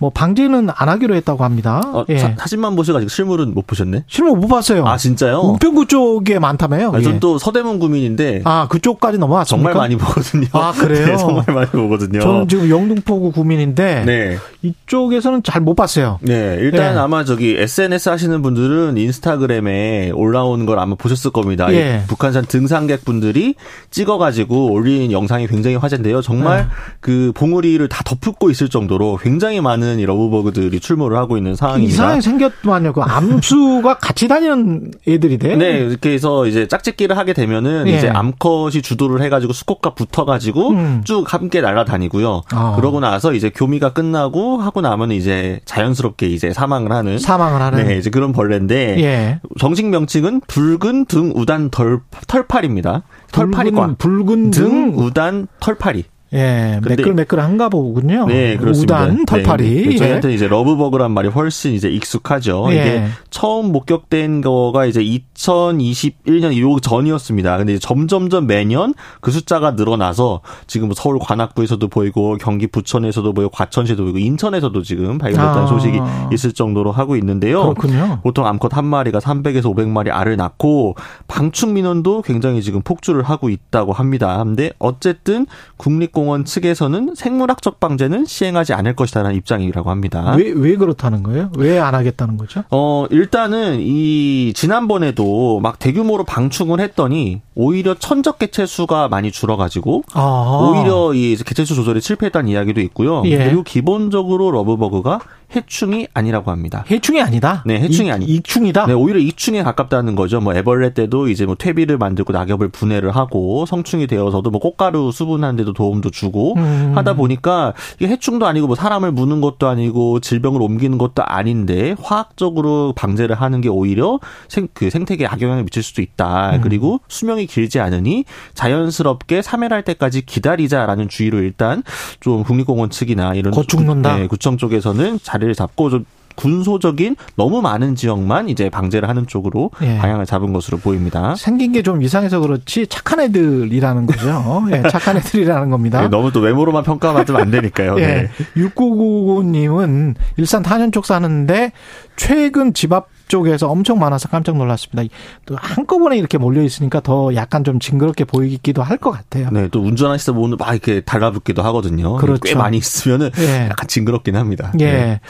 뭐 방지는 안 하기로 했다고 합니다. 어, 예. 사, 보시고 아직 실물은 못 보셨네? 실물 못 봤어요. 아, 진짜요? 은평구 쪽에 많다며요. 아, 예. 전또 서대문 구민인데 아, 그쪽까지 넘어왔습니까? 정말 많이 보거든요. 아, 그래요? 네, 정말 많이 보거든요. 저는 지금 영등포구 구민인데 네. 이쪽에서는 잘 못 봤어요. 네, 일단 예. 아마 저기 SNS 하시는 분들은 인스타그램에 올라오는 걸 아마 보셨을 겁니다. 이 예. 북한산 등산객 분들이 찍어가지고 올린 영상이 굉장히 화제인데요. 정말 네. 그 봉우리를 다 덮고 있을 정도로 굉장히 많은 이 러브버그들이 출몰을 하고 있는 상황입니다. 이상하게 생겼더만요. 그 암수가 같이 다니는 애들이래. 네, 이렇게 해서 이제 짝짓기를 하게 되면은 예. 이제 암컷이 주도를 해가지고 수컷과 붙어가지고 음. 쭉 함께 날아다니고요. 아. 그러고 나서 이제 교미가 끝나고 하고 나면 이제 자연스럽게 이제 사망을 하는. 사망을 하는. 네, 이제 그런 벌레인데 예. 정식 명칭은 붉은 등 우단 덜, 털파리입니다. 털파리과. 붉은, 붉은 등 등. 우단 털파리. 예, 매끌매끌한가 보군요. 네, 그렇습니다. 우단, 털파리. 네, 예. 저희한테 이제 러브버그란 말이 훨씬 이제 익숙하죠. 예. 이게 처음 목격된 거가 이제 2021년 요 전이었습니다. 근데 점점점 매년 그 숫자가 늘어나서 지금 뭐 서울 관악구에서도 보이고 경기 부천에서도 보이고 과천시도 보이고 인천에서도 지금 발견됐다는 아. 소식이 있을 정도로 하고 있는데요. 그렇군요. 보통 암컷 한 마리가 300에서 500마리 알을 낳고 방충 민원도 굉장히 지금 폭주를 하고 있다고 합니다. 근데 어쨌든 국립 공원 측에서는 생물학적 방제는 시행하지 않을 것이다라는 입장이라고 합니다. 왜, 왜 그렇다는 거예요? 왜 안 하겠다는 거죠? 어, 일단은 이 지난번에도 막 대규모로 방충을 했더니 오히려 천적 개체 수가 많이 줄어가지고 아. 오히려 이 개체 수 조절에 실패했다는 이야기도 있고요. 예. 그리고 기본적으로 러브버그가 해충이 아니라고 합니다. 해충이 아니다. 네, 해충이 이- 아니- 익충이다. 네, 오히려 이충에 가깝다는 거죠. 뭐 애벌레 때도 이제 뭐 퇴비를 만들고 낙엽을 분해를 하고 성충이 되어서도 뭐 꽃가루 수분하는 데도 도움도 주고 음. 하다 보니까 이게 해충도 아니고 뭐 사람을 무는 것도 아니고 질병을 옮기는 것도 아닌데 화학적으로 방제를 하는 게 오히려 생, 그 생태계에 악영향을 미칠 수도 있다. 음. 그리고 수명이 길지 않으니 자연스럽게 사멸할 때까지 기다리자라는 주의로 일단 좀 국립공원 측이나 이런 곧 죽는다. 네, 구청 쪽에서는 자 리를 잡고 좀 군소적인 너무 많은 지역만 이제 방제를 하는 쪽으로 예. 방향을 잡은 것으로 보입니다. 생긴 게 좀 이상해서 그렇지 착한 애들이라는 거죠. 예, 착한 애들이라는 겁니다. 네, 너무 또 외모로만 평가받으면 안 되니까요. 예. 네. 6999님은 일산 탄현 쪽 사는데 최근 집 앞 쪽에서 엄청 많아서 깜짝 놀랐습니다. 또 한꺼번에 이렇게 몰려 있으니까 더 약간 좀 징그럽게 보이기도 할 것 같아요. 네, 또 운전하시다 보면 막 이렇게 달라붙기도 하거든요. 그렇죠. 꽤 많이 있으면은 예. 약간 징그럽긴 합니다. 예. 네.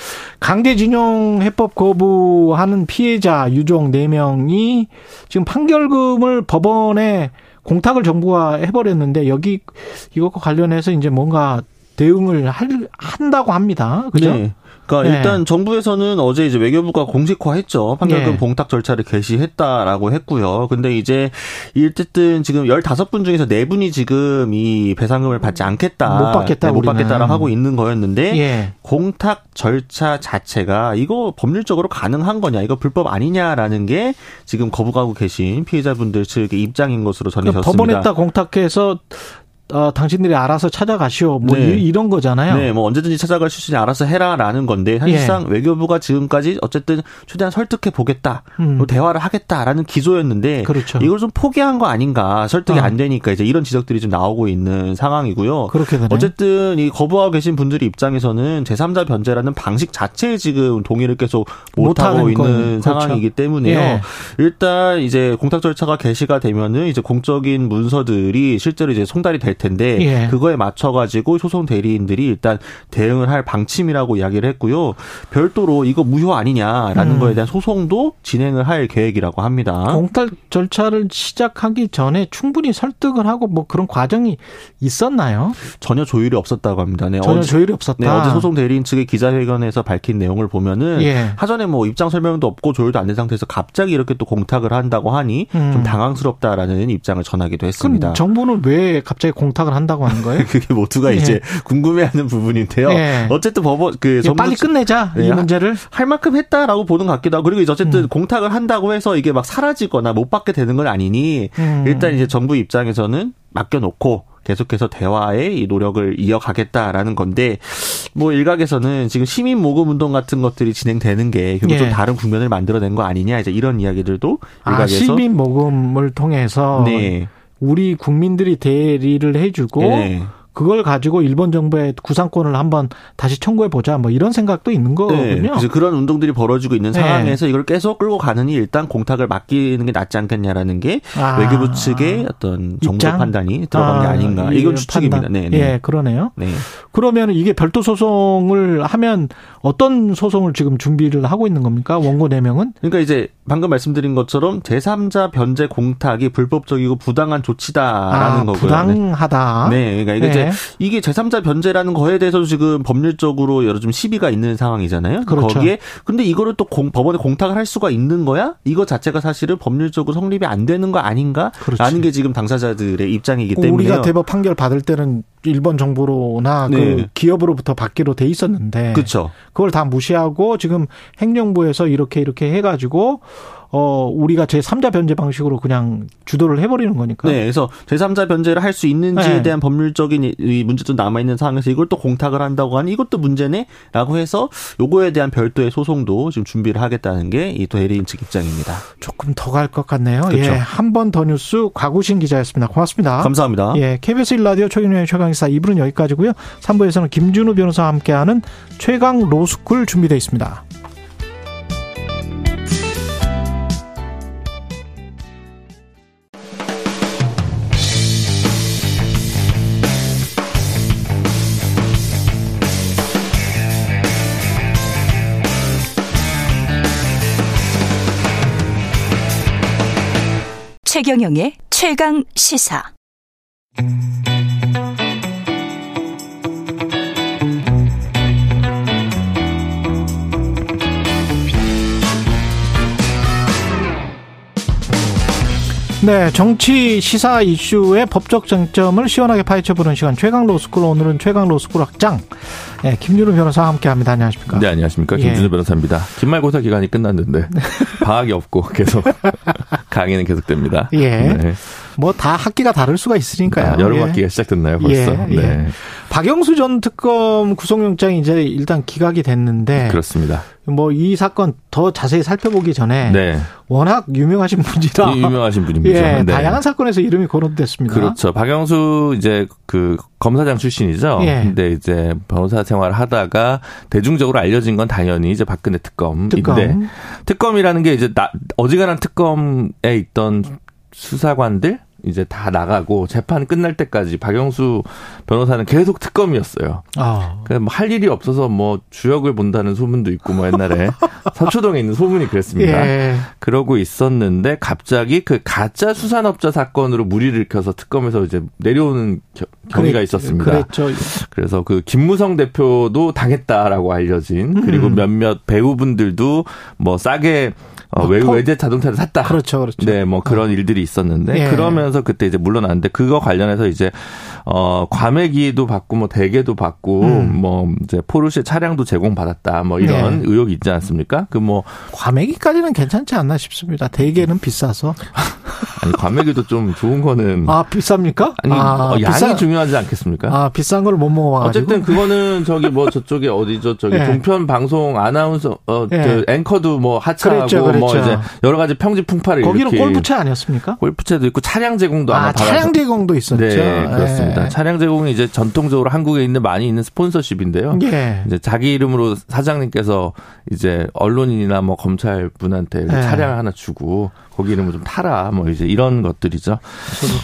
강제징용 해법 거부하는 피해자 유족 4명이 지금 판결금을 법원에 공탁을 정부가 해버렸는데 여기 이것과 관련해서 이제 뭔가 대응을 할, 한다고 합니다. 그죠? 네. 그러니까 네. 일단 정부에서는 어제 이제 외교부가 공식화했죠. 판결금 네. 봉탁 절차를 개시했다라고 했고요. 근데 이제 어쨌든 지금 15분 중에서 4분이 지금 이 배상금을 받지 않겠다. 못 받겠다, 네, 못. 받겠다라고 하고 있는 거였는데 예. 공탁 절차 자체가 이거 법률적으로 가능한 거냐, 이거 불법 아니냐라는 게 지금 거부하고 계신 피해자분들 측의 입장인 것으로 그러니까 전해졌습니다. 법원에다 공탁해서 어, 당신들이 알아서 찾아가시오. 뭐 네. 이- 이런 거잖아요. 네, 뭐 언제든지 찾아갈 수 있으니 알아서 해라라는 건데 사실상 외교부가 지금까지 어쨌든 최대한 설득해 보겠다, 음. 뭐 대화를 하겠다라는 기조였는데 그렇죠. 이걸 좀 포기한 거 아닌가 설득이 어. 안 되니까 이제 이런 지적들이 좀 나오고 있는 상황이고요. 그렇게 되네. 어쨌든 이 거부하고 계신 분들의 입장에서는 제3자 변제라는 방식 자체에 지금 동의를 계속 못 하고 못하는 있는 건, 그렇죠. 상황이기 때문에요. 예. 일단 이제 공탁 절차가 개시가 되면은 이제 공적인 문서들이 실제로 이제 송달이 될 텐데 예. 그거에 맞춰 가지고 소송 대리인들이 일단 대응을 할 방침이라고 이야기를 했고요. 별도로 이거 무효 아니냐라는 음. 거에 대한 소송도 진행을 할 계획이라고 합니다. 공탁 절차를 시작하기 전에 충분히 설득을 하고 뭐 그런 과정이 있었나요? 전혀 조율이 없었다고 합니다. 네, 전혀 어제- 조율이 없었다. 네, 어제 소송 대리인 측의 기자회견에서 밝힌 내용을 보면은 예. 사전에 뭐 입장 설명도 없고 조율도 안 된 상태에서 갑자기 이렇게 또 공탁을 한다고 하니 음. 좀 당황스럽다라는 입장을 전하기도 했습니다. 정부는 왜 갑자기 공 탁을 한다고 하는 거예요? 그게 모두가 예. 이제 궁금해하는 부분인데요. 예. 어쨌든 법원 그 예, 빨리 끝내자 네, 이 문제를. 할 만큼 했다라고 보는 것 같기도 하고 그리고 이제 어쨌든 음. 공탁을 한다고 해서 이게 막 사라지거나 못 받게 되는 건 아니니 음. 일단 이제 정부 입장에서는 맡겨놓고 계속해서 대화의 이 노력을 이어가겠다라는 건데 뭐 일각에서는 지금 시민 모금 운동 같은 것들이 진행되는 게 결국 예. 좀 다른 국면을 만들어낸 거 아니냐 이제 이런 이야기들도 아, 일각에서 시민 모금을 통해서 네. 우리 국민들이 대리를 해주고 네. 그걸 가지고 일본 정부의 구상권을 한번 다시 청구해 보자 뭐 이런 생각도 있는 네. 거거든요. 그래서 그런 운동들이 벌어지고 있는 네. 상황에서 이걸 계속 끌고 가느니 일단 공탁을 맡기는 게 낫지 않겠냐라는 게 아. 외교부 측의 어떤 정부? 판단이 들어간 게 아닌가. 이 이건 추측입니다. 네. 네. 예, 그러네요. 네. 그러면 이게 별도 소송을 하면 어떤 소송을 지금 준비를 하고 있는 겁니까? 원고 4명은? 그러니까 이제 방금 말씀드린 것처럼 제3자 변제 공탁이 불법적이고 부당한 조치다라는 아, 거고요. 부당하다. 네, 그러니까 이게 네. 이제 이게 제3자 변제라는 거에 대해서도 지금 법률적으로 여러 좀 시비가 있는 상황이잖아요. 그렇죠. 거기에 근데 이거를 또 공, 법원에 공탁을 할 수가 있는 거야? 이거 자체가 사실은 법률적으로 성립이 안 되는 거 아닌가? 그렇지. 라는 게 지금 당사자들의 입장이기 때문에 우리가 대법 판결 받을 때는 일본 정부로나 그 네. 기업으로부터 받기로 돼 있었는데 그렇죠. 그걸 다 무시하고 지금 행정부에서 이렇게 이렇게 해가지고 어 우리가 제 3자 변제 방식으로 그냥 주도를 해버리는 거니까. 네, 그래서 제 3자 변제를 할 수 있는지에 네. 대한 법률적인 이- 문제도 남아 있는 상황에서 이걸 또 공탁을 한다고 하니 이것도 문제네라고 해서 요거에 대한 별도의 소송도 지금 준비를 하겠다는 게 이 또 대리인 측 입장입니다. 조금 더 갈 것 같네요. 그렇죠. 예, 한 번 더 뉴스 과구신 기자였습니다. 고맙습니다. 감사합니다. 예, KBS 1라디오 최경영의 최강기사 2부는 여기까지고요. 3부에서는 김준우 변호사와 함께하는 최강 로스쿨 준비되어 있습니다. 최경영의 최강 시사. 네, 정치 시사 이슈의 법적 쟁점을 시원하게 파헤쳐보는 시간 최강 로스쿨 오늘은 최강 로스쿨 학장 네, 김준우 변호사와 함께합니다. 안녕하십니까? 네, 안녕하십니까. 예. 김준우 변호사입니다. 기말고사 기간이 끝났는데 방학이 없고 계속 강의는 계속됩니다. 예. 네. 뭐 다 학기가 다를 수가 있으니까요. 아, 여름 예. 학기가 시작됐나요, 벌써? 예, 예. 네. 박영수 전 특검 구속영장이 이제 일단 기각이 됐는데 그렇습니다. 뭐 이 사건 더 자세히 살펴보기 전에 네. 워낙 유명하신 분이라 이 유명하신 분입니다. 예, 네. 다양한 사건에서 이름이 거론됐습니다. 그렇죠. 박영수 이제 그 검사장 출신이죠. 예. 근데 이제 변호사 생활을 하다가 대중적으로 알려진 건 당연히 이제 박근혜 특검인데 특검. 특검이라는 게 이제 나, 어지간한 특검에 있던 수사관들 이제 다 나가고 재판 끝날 때까지 박영수 변호사는 계속 특검이었어요. 아. 그러니까 뭐할 일이 없어서 뭐 주역을 본다는 소문도 있고 뭐 옛날에 서초동에 있는 소문이 그랬습니다. 예. 그러고 있었는데 갑자기 그 가짜 수산업자 사건으로 무리를 일으켜서 특검에서 이제 내려오는 겨- 경위가 있었습니다. 그랬죠. 그래서 그 김무성 대표도 당했다라고 알려진 그리고 음. 몇몇 배우분들도 뭐 싸게 어, 아, 외, 포- 외제 자동차를 샀다. 그렇죠, 그렇죠. 네, 뭐 그런 일들이 있었는데 예. 그러면서 그때 이제 물러났는데 그거 관련해서 이제 어 과메기도 받고 뭐 대게도 받고 음. 뭐 이제 포르쉐 차량도 제공받았다 뭐 이런 네. 의혹이 있지 않습니까? 그 뭐 과메기까지는 괜찮지 않나 싶습니다. 대게는 비싸서. 아니 과메기도 좀 좋은 거는 아, 비쌉니까? 아니 아, 어, 양이 비싼- 중요하지 않겠습니까? 아, 비싼 걸 못 먹어 가지고. 어쨌든 그거는 저기 뭐 저쪽에 어디죠 저기 예. 종편 방송 아나운서 어 예. 그 앵커도 뭐 하차하고 그랬죠, 뭐 그랬죠. 이제 여러 가지 평지 풍파를 거기는 일으킨 골프채 아니었습니까? 골프채도 있고 차량 제공도 아마 아, 받아서 차량 제공도 있었죠. 네, 그렇습니다. 예. 차량 제공이 이제 전통적으로 한국에 있는 많이 있는 스폰서십인데요. 예. 이제 자기 이름으로 사장님께서 이제 언론인이나 뭐 검찰 분한테 예. 차량을 하나 주고 거기 이름을 좀 타라 뭐 이제 이런 것들이죠.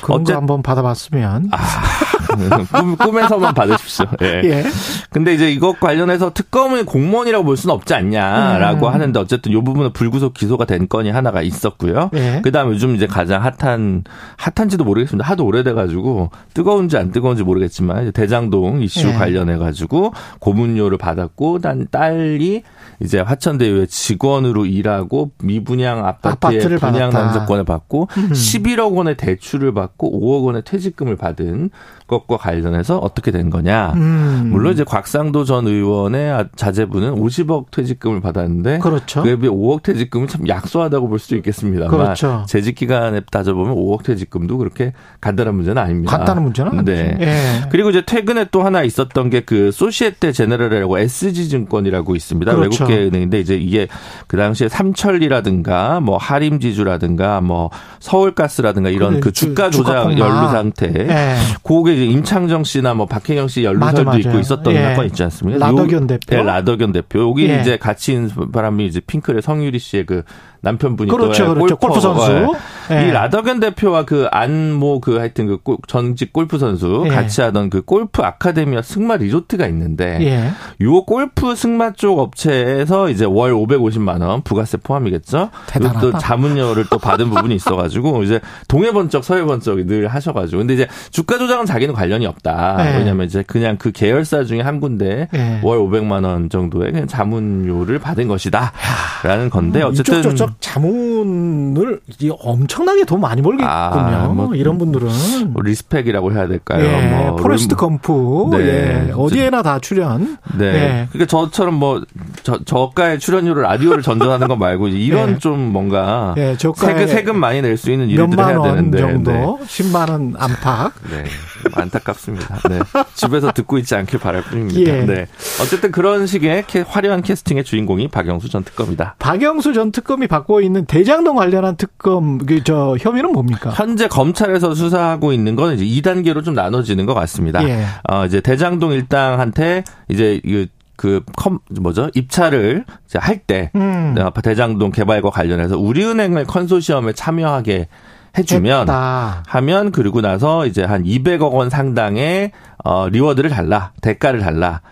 그런 어째- 거 한번 받아봤으면. 꿈, 꿈에서만 받으십시오. 예. 예. 근데 이제 이것 관련해서 특검을 공무원이라고 볼 수는 없지 않냐라고 음. 하는데 어쨌든 이 부분은 불구속 기소가 된 건이 하나가 있었고요. 예. 그다음에 요즘 이제 가장 핫한 핫한지도 모르겠습니다. 하도 오래돼가지고 뜨거운지 안 뜨거운지 모르겠지만 이제 대장동 이슈 예. 관련해가지고 고문료를 받았고 단 딸이 이제 화천대유의 직원으로 일하고 미분양 아파트의 분양 받았다. 남정권을 받고 음. 11억 원의 대출을 받고 5억 원의 퇴직금을 받은 것과 관련해서 어떻게 된 거냐. 음. 물론 이제 곽상도 전 의원의 아- 자제분은 50억 퇴직금을 받았는데 그렇죠. 그에 비해 5억 퇴직금은 참 약소하다고 볼 수도 있겠습니다만 그렇죠. 재직 기간에 따져보면 5억 퇴직금도 그렇게 간단한 문제는 아닙니다. 간단한 문제는 아니죠. 네. 예. 그리고 이제 최근에 또 하나 있었던 게 그 소시에테 제네럴이라고 SG 증권이라고 있습니다. 그렇죠. 외국 계 은행인데 이제 이게 그 당시에 삼천리라든가 뭐 하림지주라든가 뭐 서울가스라든가 이런 그래, 그 주- 주가 조작. 연루 상태. 예. 그게 이제 임창정 씨나 뭐 박혜경 씨 연루설도 맞아. 있고 있었던 예. 사건 있지 않습니까? 라덕연 요- 대표. 네, 라덕연 대표. 여기 예. 이제 같이 있는 바람이 이제 핑클의 성유리 씨의 그 남편분이 그렇죠, 또 그렇죠. 골프 선수. 예. 이 라덕연 대표와 그 안모 그 하여튼 그 골- 전직 골프 선수 예. 같이 하던 그 골프 아카데미와 승마 리조트가 있는데 예. 요 골프 승마 쪽 업체에서 이제 월 550만 원 부가세 포함이겠죠. 대단하다. 또 자문료를 또 받은 부분이 있어가지고 이제 동해 번쩍 서해 번쩍 늘 하셔가지고 근데 이제 주가 조작은 자기는 관련이 없다. 네. 왜냐면 이제 그냥 그 계열사 중에 한 군데 예. 월 500만 원 정도의 그냥 자문료를 받은 것이다라는 건데 어쨌든 이쪽 저쪽 자문을 이 엄청나게 돈 많이 벌겠군요. 아, 뭐 이런 분들은. 뭐 respect이라고 해야 될까요? 예, 뭐 포레스트 롤- 검프. 네. 예, 어디에나 다 출연. 네. 예. 그러니까 저처럼 뭐 저, 저가의 출연료를 라디오를 전전하는 건 말고 이런 예. 좀 뭔가 예, 세금, 세금 많이 낼 수 있는 일들을 해야 원 되는데 정도, 네. 10만 원 안팎. 네. 안타깝습니다. 네. 집에서 듣고 있지 않길 바랄 뿐입니다. 예. 네. 어쨌든 그런 식의 캐- 화려한 캐스팅의 주인공이 박영수 전 특검이다. 박영수 전 특검이 받고 있는 대장동 관련한 특검 그저 혐의는 뭡니까? 현재 검찰에서 수사하고 있는 건 이제 2단계로 좀 나눠지는 것 같습니다. 예. 어, 이제 대장동 일당한테 이제 그, 그 컴, 뭐죠? 입찰을 이제 할 때, 음. 대장동 개발과 관련해서 우리은행을 컨소시엄에 참여하게 해주면 했다. 하면 그리고 나서 이제 한 200억 원 상당의 어 reward를 달라 대가를 달라.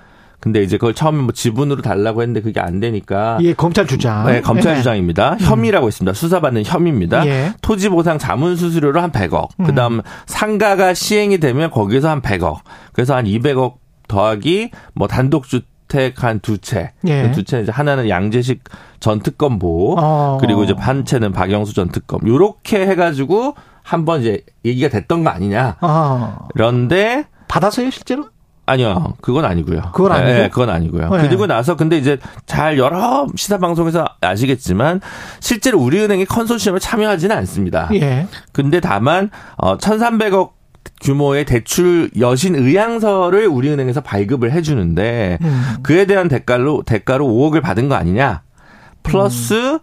근데 이제 그걸 처음에 뭐 지분으로 달라고 했는데 그게 안 되니까 예, 검찰 주장. 네, 검찰 예. 주장입니다. 혐의라고 했습니다. 수사받는 혐의입니다. 예. 토지 보상 자문 수수료로 한 100억. 음. 그다음 상가가 시행이 되면 거기서 한 100억. 그래서 한 200억 더하기 뭐 단독 주택 한 두 채. 예. 두채 이제 하나는 양재식 전 특검보 어. 그리고 이제 한 채는 박영수 전 특검. 요렇게 해 가지고 한번 이제 얘기가 됐던 거 아니냐. 아, 그런데 받았어요, 실제로? 아니요, 그건 아니고요. 그건 아니고? 네, 그건 아니고요. 네. 그리고 나서 근데 이제 잘 여러 시사 방송에서 아시겠지만 실제로 우리은행이 컨소시엄에 참여하지는 않습니다. 예. 근데 다만 어 1,300억 규모의 대출 여신 의향서를 우리은행에서 발급을 해주는데 음. 그에 대한 대가로 대가로 5억을 받은 거 아니냐? 플러스 음.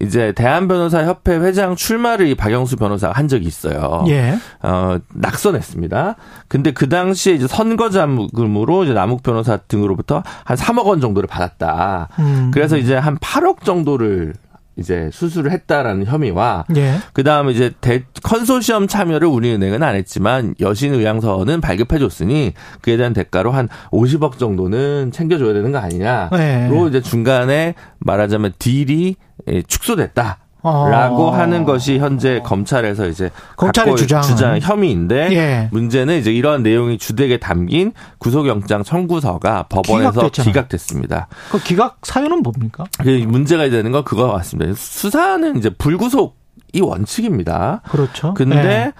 이제 대한변호사협회 회장 출마를 이 박영수 변호사가 한 적이 있어요. 예. 어, 낙선했습니다. 근데 그 당시에 이제 선거 자금으로 이제 남욱 변호사 등으로부터 한 3억 원 정도를 받았다. 음. 그래서 이제 한 8억 정도를 이제 수수를 했다라는 혐의와 예. 그 다음에 이제 대, 컨소시엄 참여를 우리은행은 안 했지만 여신 의향서는 발급해 줬으니 그에 대한 대가로 한 50억 정도는 챙겨 줘야 되는 거 아니냐로 네. 이제 중간에 말하자면 딜이 예, 축소됐다. 어. 라고 하는 것이 현재 검찰에서 이제 검찰의 주장은. 주장 혐의인데 예. 문제는 이제 이러한 내용이 주택에 담긴 구속영장 청구서가 법원에서 기각됐잖아요. 기각됐습니다. 그 기각 사유는 뭡니까? 그 문제가 되는 건 그거 같습니다. 수사는 이제 불구속이 원칙입니다. 그렇죠. 근데 예.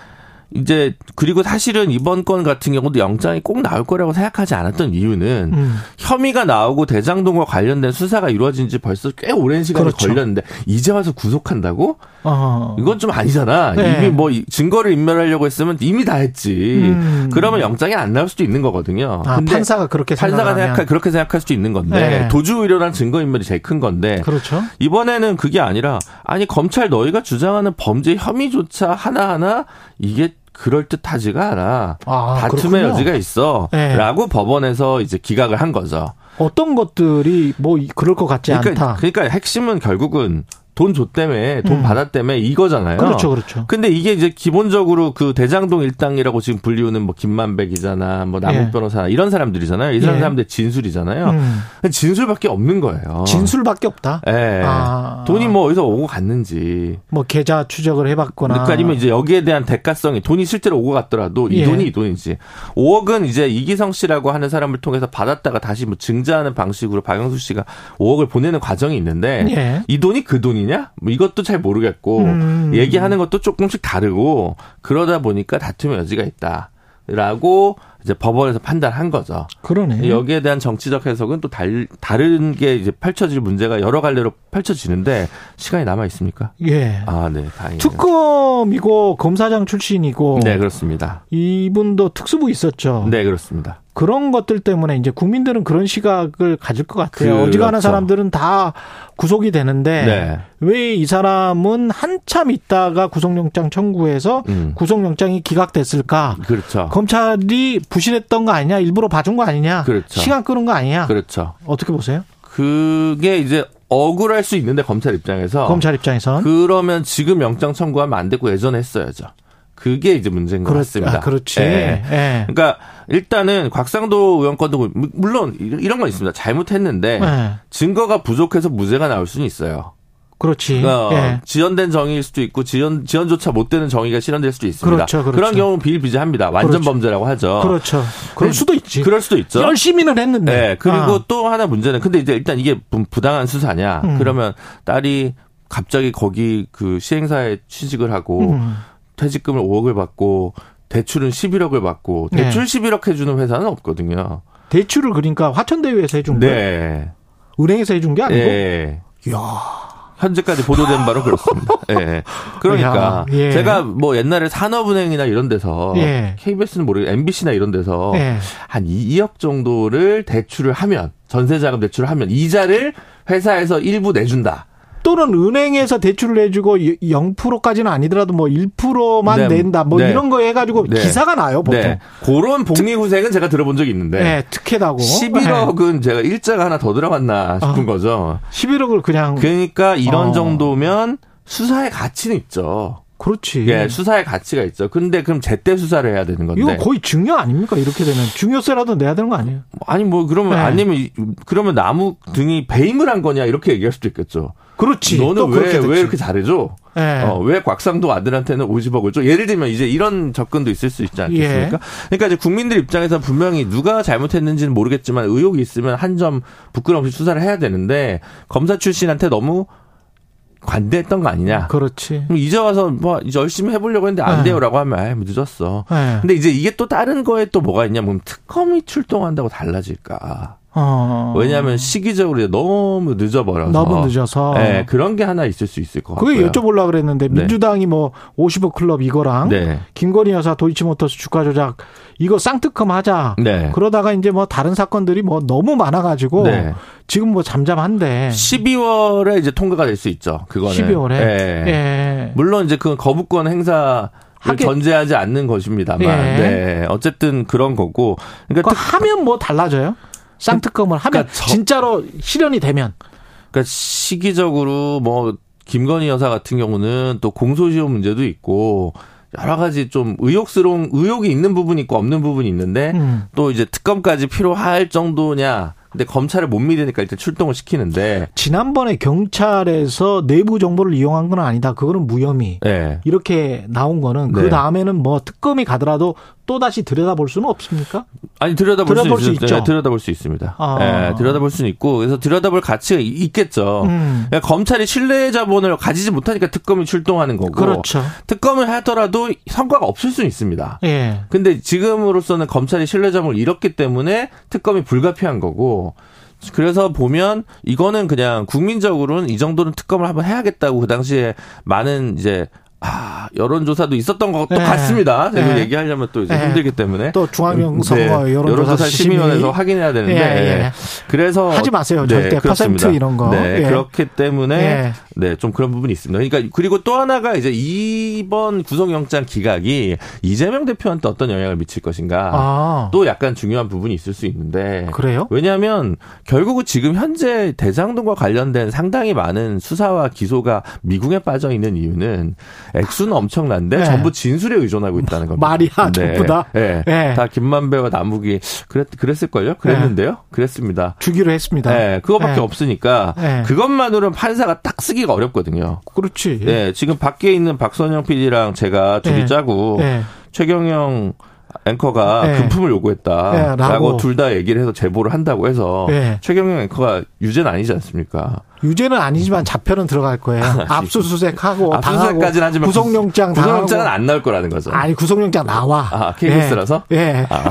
이제 그리고 사실은 이번 건 같은 경우도 영장이 꼭 나올 거라고 생각하지 않았던 이유는 음. 혐의가 나오고 대장동과 관련된 수사가 이루어진 지 벌써 꽤 오랜 시간이 그렇죠. 걸렸는데 이제 와서 구속한다고? 어. 이건 좀 아니잖아. 네. 이미 뭐 증거를 인멸하려고 했으면 이미 다 했지. 음. 그러면 영장이 안 나올 수도 있는 거거든요. 아, 근데 판사가 그렇게 판사가. 생각할 그렇게 생각할 수도 있는 건데 네. 도주 의료란 증거 인멸이 제일 큰 건데 그렇죠. 이번에는 그게 아니라 아니 검찰 너희가 주장하는 범죄 혐의조차 하나하나 이게 그럴 듯하지가 않아. 아, 다툼의 그렇군요. 여지가 있어. 네. 라고 법원에서 이제 기각을 한 거죠. 어떤 것들이 뭐 그럴 것 같지 그러니까, 않다. 그러니까 핵심은 결국은 돈 줬다며, 돈 음. 받았다며 이거잖아요. 그렇죠, 그렇죠. 근데 이게 이제 기본적으로 그 대장동 일당이라고 지금 불리우는 뭐 김만백이잖아, 뭐 남욱 예. 변호사 이런 사람들이잖아요. 이 예. 사람들 진술이잖아요. 음. 진술밖에 없는 거예요. 진술밖에 없다. 예. 아. 돈이 뭐 어디서 오고 갔는지. 뭐 계좌 추적을 해봤거나. 그러니까 아니면 이제 여기에 대한 대가성이 돈이 실제로 오고 갔더라도 이 예. 돈이 이 돈이지. 5억은 이제 이기성 씨라고 하는 사람을 통해서 받았다가 다시 뭐 증자하는 방식으로 박영수 씨가 5억을 보내는 과정이 있는데 예. 이 돈이 그 돈이 냐? 뭐 이것도 잘 모르겠고 음. 얘기하는 것도 조금씩 다르고 그러다 보니까 다툼의 여지가 있다 라고 이제 법원에서 판단한 거죠. 그러네. 여기에 대한 정치적 해석은 또 달, 다른 게 이제 펼쳐질 문제가 여러 갈래로 펼쳐지는데 시간이 남아 있습니까? 예. 아, 네, 다행이네요. 특검이고 검사장 출신이고 네, 그렇습니다. 이분도 특수부 있었죠. 네, 그렇습니다. 그런 것들 때문에 이제 국민들은 그런 시각을 가질 것 같아요. 그렇죠. 어지간한 사람들은 다 구속이 되는데 네. 왜이 사람은 한참 있다가 구속영장 청구해서 음. 구속영장이 기각됐을까? 그렇죠. 검찰이 부실했던 거 아니냐? 일부러 봐준 거 아니냐? 그렇죠. 시간 끄는 거 아니냐? 그렇죠. 어떻게 보세요? 그게 이제 억울할 수 있는데 검찰 입장에서 검찰 입장에선 그러면 지금 영장 청구하면 안 되고 예전에 했어야죠. 그게 이제 문제인 것 그렇- 같습니다. 아, 그렇지. 예. 예. 그러니까 일단은 곽상도 의원 건도 물론 이런 건 있습니다. 잘못했는데 예. 증거가 부족해서 무죄가 나올 수는 있어요. 그렇지. 어, 예. 지연된 정의일 수도 있고 지연 지연조차 못 되는 정의가 실현될 수도 있습니다. 그렇죠, 그렇죠. 런 경우는 비일비재합니다. 완전 그렇죠. 범죄라고 하죠. 그렇죠. 그럴 네, 수도 있지. 그럴 수도 있죠. 열심히는 했는데. 네. 그리고 아. 또 하나 문제는 근데 이제 일단 이게 부- 부당한 수사냐? 음. 그러면 딸이 갑자기 거기 그 시행사에 취직을 하고 음. 퇴직금을 5억을 받고 대출은 11억을 받고 네. 대출 11억 해주는 회사는 없거든요. 대출을 그러니까 화천대유에서 해준 거예요? 네. 은행에서 해준 게 아니고? 예. 이야. 현재까지 보도된 바로 그렇습니다. 예. 그러니까 야, 예. 제가 뭐 옛날에 산업은행이나 이런 데서 예. KBS는 모르겠 MBC나 이런 데서 예. 한 2억 정도를 대출을 하면 전세자금 대출을 하면 이자를 회사에서 일부 내준다. 또는 은행에서 대출을 해주고 0%까지는 아니더라도 뭐 1%만 네. 낸다. 뭐 네. 이런 거 해가지고 네. 기사가 나요, 보통. 네. 그런 복리후생은 제가 들어본 적이 있는데 네, 특혜다고. 11억은 제가 일자가 하나 더 들어갔나 싶은 아. 거죠. 11억을 그냥. 그러니까 이런 어. 정도면 수사의 가치는 있죠. 그렇지. 예, 수사의 가치가 있죠. 근데 그럼 제때 수사를 해야 되는 건데. 이거 거의 증여 아닙니까? 이렇게 되면 중요세라도 내야 되는 거 아니에요? 아니 뭐 그러면 네. 아니면 이- 그러면 나무 등이 배임을 한 거냐 이렇게 얘기할 수도 있겠죠. 그렇지. 또 너는 왜 왜. 이렇게 잘해줘? 예. 어, 왜 곽상도 아들한테는 50억을 줘? 예를 들면 이제 이런 접근도 있을 수 있지 않겠습니까? 예. 그러니까 이제 국민들 입장에서 분명히 누가 잘못했는지는 모르겠지만 의혹이 있으면 한 점 부끄럼 없이 수사를 해야 되는데 검사 출신한테 너무 관대했던 거 아니냐. 그렇지. 이제 와서 뭐 이제 열심히 해보려고 했는데 안 네. 돼요라고 하면 뭐 늦었어. 네. 근데 이제 이게 또 다른 거에 또 뭐가 있냐 면 특검이 출동한다고 달라질까. 어. 왜냐하면 시기적으로 너무 늦어버려서. 너무 늦어서. 네, 그런 게 하나 있을 수 있을 것 같고요. 그게 여쭤보려고 그랬는데 네. 민주당이 뭐 50억 클럽 이거랑 네. 김건희 여사 도이치모터스 주가 조작 이거 쌍특검 하자. 네. 그러다가 이제 뭐 다른 사건들이 뭐 너무 많아가지고 네. 지금 뭐 잠잠한데 12월에 이제 통과가 될 수 있죠. 그거는. 12월에 예. 예. 물론 이제 그 거부권 행사 를 하게- 전제하지 않는 것입니다. 예. 네. 어쨌든 그런 거고. 그러니까, 그거 하면 뭐 달라져요? 쌍특검을 하면 그러니까 저- 진짜로 실현이 되면 그러니까 시기적으로 뭐 김건희 여사 같은 경우는 또 공소시효 문제도 있고 여러 가지 좀 의혹스러운 의혹이 있는 부분이 있고 없는 부분이 있는데 음. 또 이제 특검까지 필요할 정도냐. 근데 검찰을 못 믿으니까 일단 출동을 시키는데 지난번에 경찰에서 내부 정보를 이용한 건 아니다. 그거는 무혐의. 예. 이렇게 나온 거는 네. 그 다음에는 뭐 특검이 가더라도 또 다시 들여다볼 수는 없습니까? 아니 들여다볼, 들여다볼 수, 수 있, 있죠. 네, 들여다볼 수 있습니다. 아. 예, 들여다볼 수는 있고 그래서 들여다볼 가치가 이- 있겠죠. 음. 그러니까 검찰이 신뢰 자본을 가지지 못하니까 특검이 출동하는 거고 그렇죠. 특검을 하더라도 성과가 없을 수는 있습니다. 예. 근데 지금으로서는 검찰이 신뢰 자본을 잃었기 때문에 특검이 불가피한 거고 그래서 보면 이거는 그냥 국민적으로는 이 정도는 특검을 한번 해야겠다고 그 당시에 많은 이제 아, 여론조사도 있었던 것도 네. 같습니다. 제가 네. 얘기하려면 또 이제 네. 힘들기 때문에. 또 중앙선 네. 거 여론조사 심의위원회에서 심의. 확인해야 되는데. 예, 예. 네. 그래서. 하지 마세요. 절대 그렇습니다. 퍼센트 이런 거. 네. 예. 그렇기 때문에. 예. 네. 좀 그런 부분이 있습니다. 그러니까 그리고 또 하나가 이제 이번 구속영장 기각이 이재명 대표한테 어떤 영향을 미칠 것인가. 아. 또 약간 중요한 부분이 있을 수 있는데. 그래요? 왜냐하면 결국은 지금 현재 대장동과 관련된 상당히 많은 수사와 기소가 미궁에 빠져 있는 이유는 액수는 엄청난데 네. 전부 진술에 의존하고 있다는 겁니다. 말이야, 전부 다. 네. 네. 다 김만배와 남욱이 그랬 그랬을걸요? 그랬는데요? 그랬습니다. 주기로 했습니다. 네, 그거밖에 네. 없으니까 네. 그것만으로는 판사가 딱 쓰기가 어렵거든요. 그렇지. 네, 지금 밖에 있는 박선영 PD랑 제가 둘이 네. 짜고 네. 최경영 앵커가 네. 금품을 네, 요구했다라고 라고. 둘다 얘기를 해서 제보를 한다고 해서 네. 최경영 앵커가 유죄는 아니지 않습니까? 유죄는 아니지만 자표는 들어갈 거예요. 압수수색하고 압수수색까지는 하지만 구속영장 구속영장은 안 나올 거라는 거죠. 아니 구속영장 나와. 아, KBS라서? 예. 예. 아,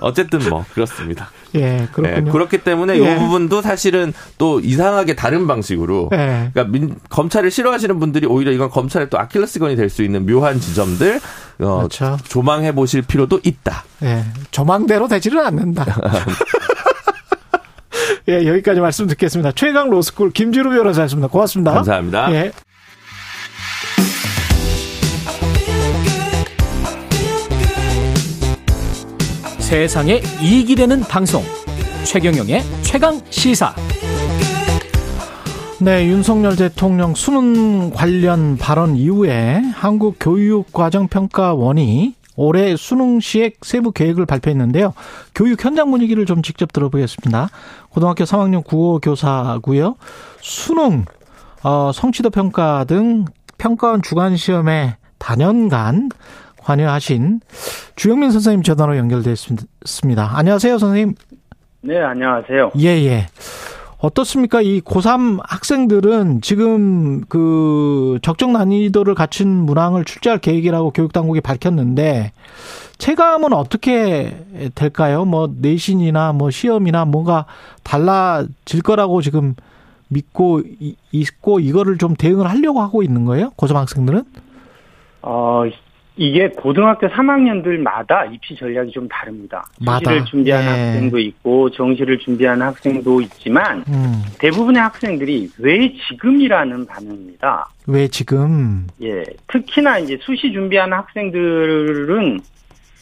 어쨌든 뭐 그렇습니다. 예, 그렇군요. 네, 그렇기 때문에 예. 이 부분도 사실은 또 이상하게 다른 방식으로 예. 그러니까 민- 검찰을 싫어하시는 분들이 오히려 이건 검찰의 또 아킬레스건이 될 수 있는 묘한 지점들 어, 그렇죠. 조망해 보실 필요도 있다. 예. 조망대로 되지는 않는다. 예, 여기까지 말씀 듣겠습니다. 최강 로스쿨 김지루 변호사였습니다. 고맙습니다. 감사합니다. 예. 세상에 이익이 되는 방송 최경영의 최강 시사 네, 윤석열 대통령 수능 관련 발언 이후에 한국교육과정평가원이 올해 수능 시액 세부 계획을 발표했는데요. 교육 현장 분위기를 좀 직접 들어보겠습니다. 고등학교 3학년 국어 교사고요. 수능, 어, 성취도 평가 등 평가원 주간 시험에 단연간 관여하신 주영민 선생님 전화로 연결됐습니다. 안녕하세요, 선생님. 네, 안녕하세요. 예, 예. 어떻습니까? 이 고3 학생들은 지금 그 적정 난이도를 갖춘 문항을 출제할 계획이라고 교육당국이 밝혔는데 체감은 어떻게 될까요? 뭐 내신이나 뭐 시험이나 뭔가 달라질 거라고 지금 믿고 이- 있고 이거를 좀 대응을 하려고 하고 있는 거예요? 고3 학생들은? 어, 이게 고등학교 3학년들마다 입시 전략이 좀 다릅니다. 수시를 준비하는 예. 학생도 있고 정시를 준비하는 학생도 있지만 음. 대부분의 학생들이 왜 지금이라는 반응입니다. 왜 지금? 예, 특히나 이제 수시 준비하는 학생들은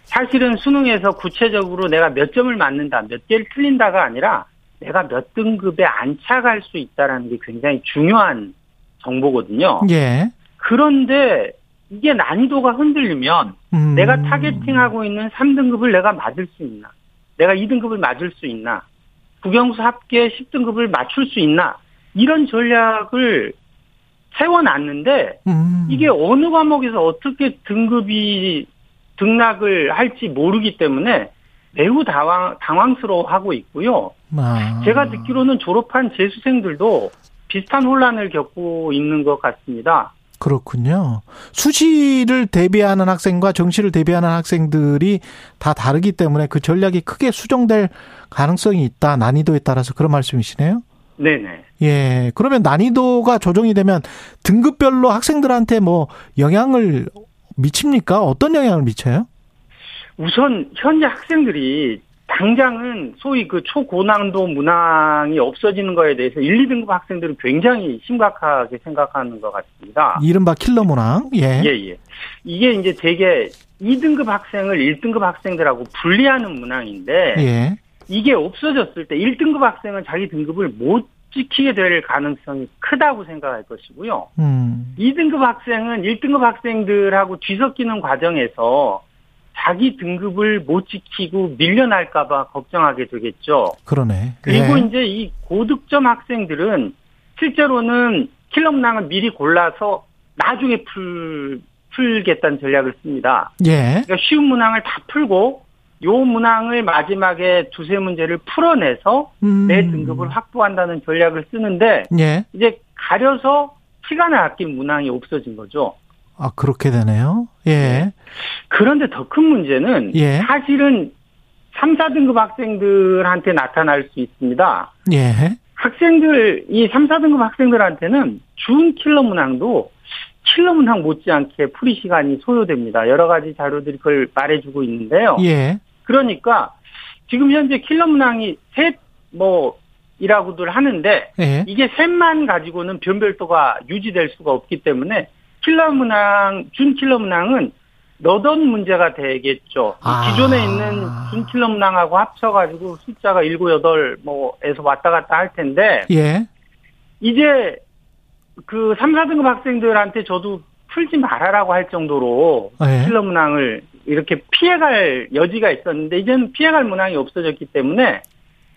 사실은 수능에서 구체적으로 내가 몇 점을 맞는다, 몇 개를 틀린다가 아니라 내가 몇 등급에 안착할 수 있다라는 게 굉장히 중요한 정보거든요. 예. 그런데 이게 난이도가 흔들리면 음. 내가 타겟팅하고 있는 3등급을 내가 맞을 수 있나? 내가 2등급을 맞을 수 있나? 국영수 합계 10등급을 맞출 수 있나? 이런 전략을 세워놨는데 음. 이게 어느 과목에서 어떻게 등급이 등락을 할지 모르기 때문에 매우 당황, 당황스러워하고 있고요. 아. 제가 듣기로는 졸업한 재수생들도 비슷한 혼란을 겪고 있는 것 같습니다. 그렇군요. 수시를 대비하는 학생과 정시를 대비하는 학생들이 다 다르기 때문에 그 전략이 크게 수정될 가능성이 있다. 난이도에 따라서 그런 말씀이시네요. 네네. 예. 그러면 난이도가 조정이 되면 등급별로 학생들한테 뭐 영향을 미칩니까? 어떤 영향을 미쳐요? 우선 현재 학생들이 당장은 소위 그 초고난도 문항이 없어지는 거에 대해서 1, 2등급 학생들은 굉장히 심각하게 생각하는 것 같습니다. 이른바 킬러 문항. 예. 예, 예. 이게 이제 되게 2등급 학생을 1등급 학생들하고 분리하는 문항인데 예. 이게 없어졌을 때 1등급 학생은 자기 등급을 못 지키게 될 가능성이 크다고 생각할 것이고요. 음. 2등급 학생은 1등급 학생들하고 뒤섞이는 과정에서 자기 등급을 못 지키고 밀려날까봐 걱정하게 되겠죠. 그러네. 그리고 예. 이제 이 고득점 학생들은 실제로는 킬러 문항을 미리 골라서 나중에 풀, 풀겠다는 전략을 씁니다. 예. 그러니까 쉬운 문항을 다 풀고 요 문항을 마지막에 두세 문제를 풀어내서 음. 내 등급을 확보한다는 전략을 쓰는데 예. 이제 가려서 시간을 아낀 문항이 없어진 거죠. 아, 그렇게 되네요. 예. 그런데 더 큰 문제는 예. 사실은 3, 4등급 학생들한테 나타날 수 있습니다. 예. 학생들, 이 3, 4등급 학생들한테는 준 킬러 문항도 킬러 문항 못지않게 풀이 시간이 소요됩니다. 여러 가지 자료들이 그걸 말해주고 있는데요. 예. 그러니까 지금 현재 킬러 문항이 셋, 뭐, 이라고들 하는데 예. 이게 셋만 가지고는 변별도가 유지될 수가 없기 때문에 킬러 문항, 준 킬러 문항은 너던 문제가 되겠죠. 아. 기존에 있는 준 킬러 문항하고 합쳐가지고 숫자가 7, 8, 뭐에서 왔다 갔다 할 텐데 예. 이제 그 3, 4등급 학생들한테 저도 풀지 말아라고 할 정도로 예. 킬러 문항을 이렇게 피해갈 여지가 있었는데 이제는 피해갈 문항이 없어졌기 때문에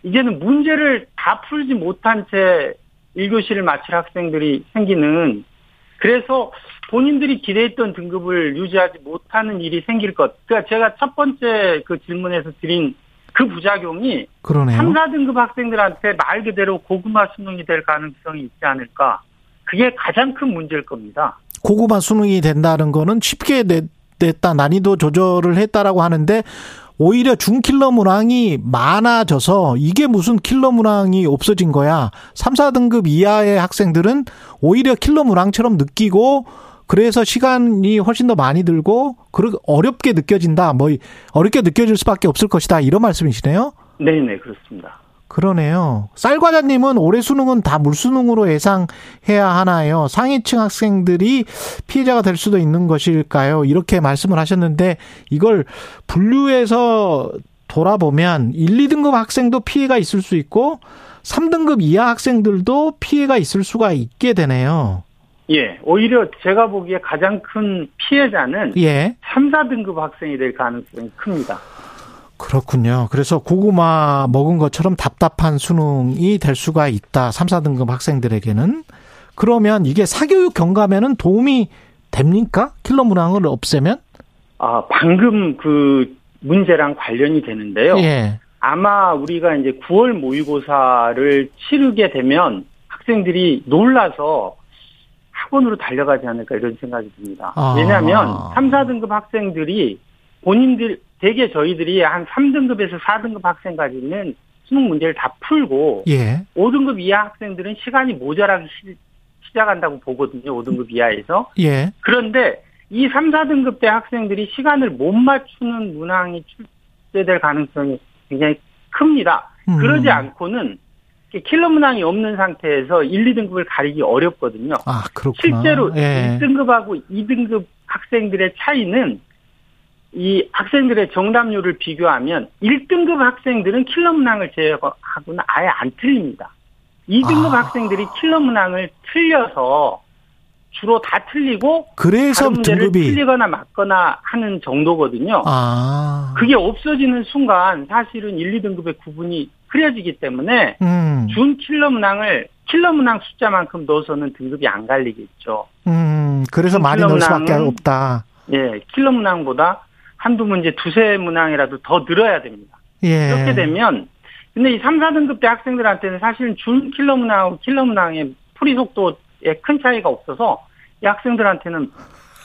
이제는 문제를 다 풀지 못한 채 1교시를 마칠 학생들이 생기는 그래서 본인들이 기대했던 등급을 유지하지 못하는 일이 생길 것. 그러니까 제가 첫 번째 그 질문에서 드린 그 부작용이 그러네요. 3, 4등급 학생들한테 말 그대로 고구마 수능이 될 가능성이 있지 않을까. 그게 가장 큰 문제일 겁니다. 고구마 수능이 된다는 거는 쉽게 냈, 냈다 난이도 조절을 했다라고 하는데 오히려 중킬러 문항이 많아져서 이게 무슨 킬러 문항이 없어진 거야. 3, 4등급 이하의 학생들은 오히려 킬러 문항처럼 느끼고 그래서 시간이 훨씬 더 많이 들고 그렇게 어렵게 느껴진다. 뭐 어렵게 느껴질 수밖에 없을 것이다. 이런 말씀이시네요. 네 네 그렇습니다. 그러네요. 쌀과자님은 올해 수능은 다 물수능으로 예상해야 하나요? 상위층 학생들이 피해자가 될 수도 있는 것일까요? 이렇게 말씀을 하셨는데 이걸 분류해서 돌아보면 1, 2등급 학생도 피해가 있을 수 있고 3등급 이하 학생들도 피해가 있을 수가 있게 되네요. 예, 오히려 제가 보기에 가장 큰 피해자는 예. 3, 4등급 학생이 될 가능성이 큽니다. 그렇군요. 그래서 고구마 먹은 것처럼 답답한 수능이 될 수가 있다. 3, 4등급 학생들에게는. 그러면 이게 사교육 경감에는 도움이 됩니까? 킬러 문항을 없애면? 아, 방금 그 문제랑 관련이 되는데요. 예. 아마 우리가 이제 9월 모의고사를 치르게 되면 학생들이 놀라서 학원으로 달려가지 않을까 이런 생각이 듭니다. 아. 왜냐하면 3, 4등급 학생들이 본인들 대개 저희들이 한 3등급에서 4등급 학생까지는 수능 문제를 다 풀고 예. 5등급 이하 학생들은 시간이 모자라기 시, 시작한다고 보거든요. 5등급 이하에서. 예. 그런데 이 3, 4등급 대 학생들이 시간을 못 맞추는 문항이 출제될 가능성이 굉장히 큽니다. 음. 그러지 않고는 킬러 문항이 없는 상태에서 1, 2등급을 가리기 어렵거든요. 아, 그렇구나. 실제로 예. 1등급하고 2등급 학생들의 차이는 이 학생들의 정답률을 비교하면 1등급 학생들은 킬러 문항을 제외하고는 아예 안 틀립니다. 2등급 아. 학생들이 킬러 문항을 틀려서 주로 다 틀리고 그래서 문제를 등급이 틀리거나 맞거나 하는 정도거든요. 아. 그게 없어지는 순간 사실은 1, 2등급의 구분이 흐려지기 때문에 음. 준 킬러 문항을 킬러 문항 숫자만큼 넣어서는 등급이 안 갈리겠죠. 음. 그래서 많이 넣을 수밖에 없다. 예, 킬러 문항보다 한두 문제 두세 문항이라도 더 늘어야 됩니다. 예. 그렇게 되면 근데 이 3, 4등급 대 학생들한테는 사실은 준 킬러 문항하고 킬러 문항의 풀이 속도에 큰 차이가 없어서 이 학생들한테는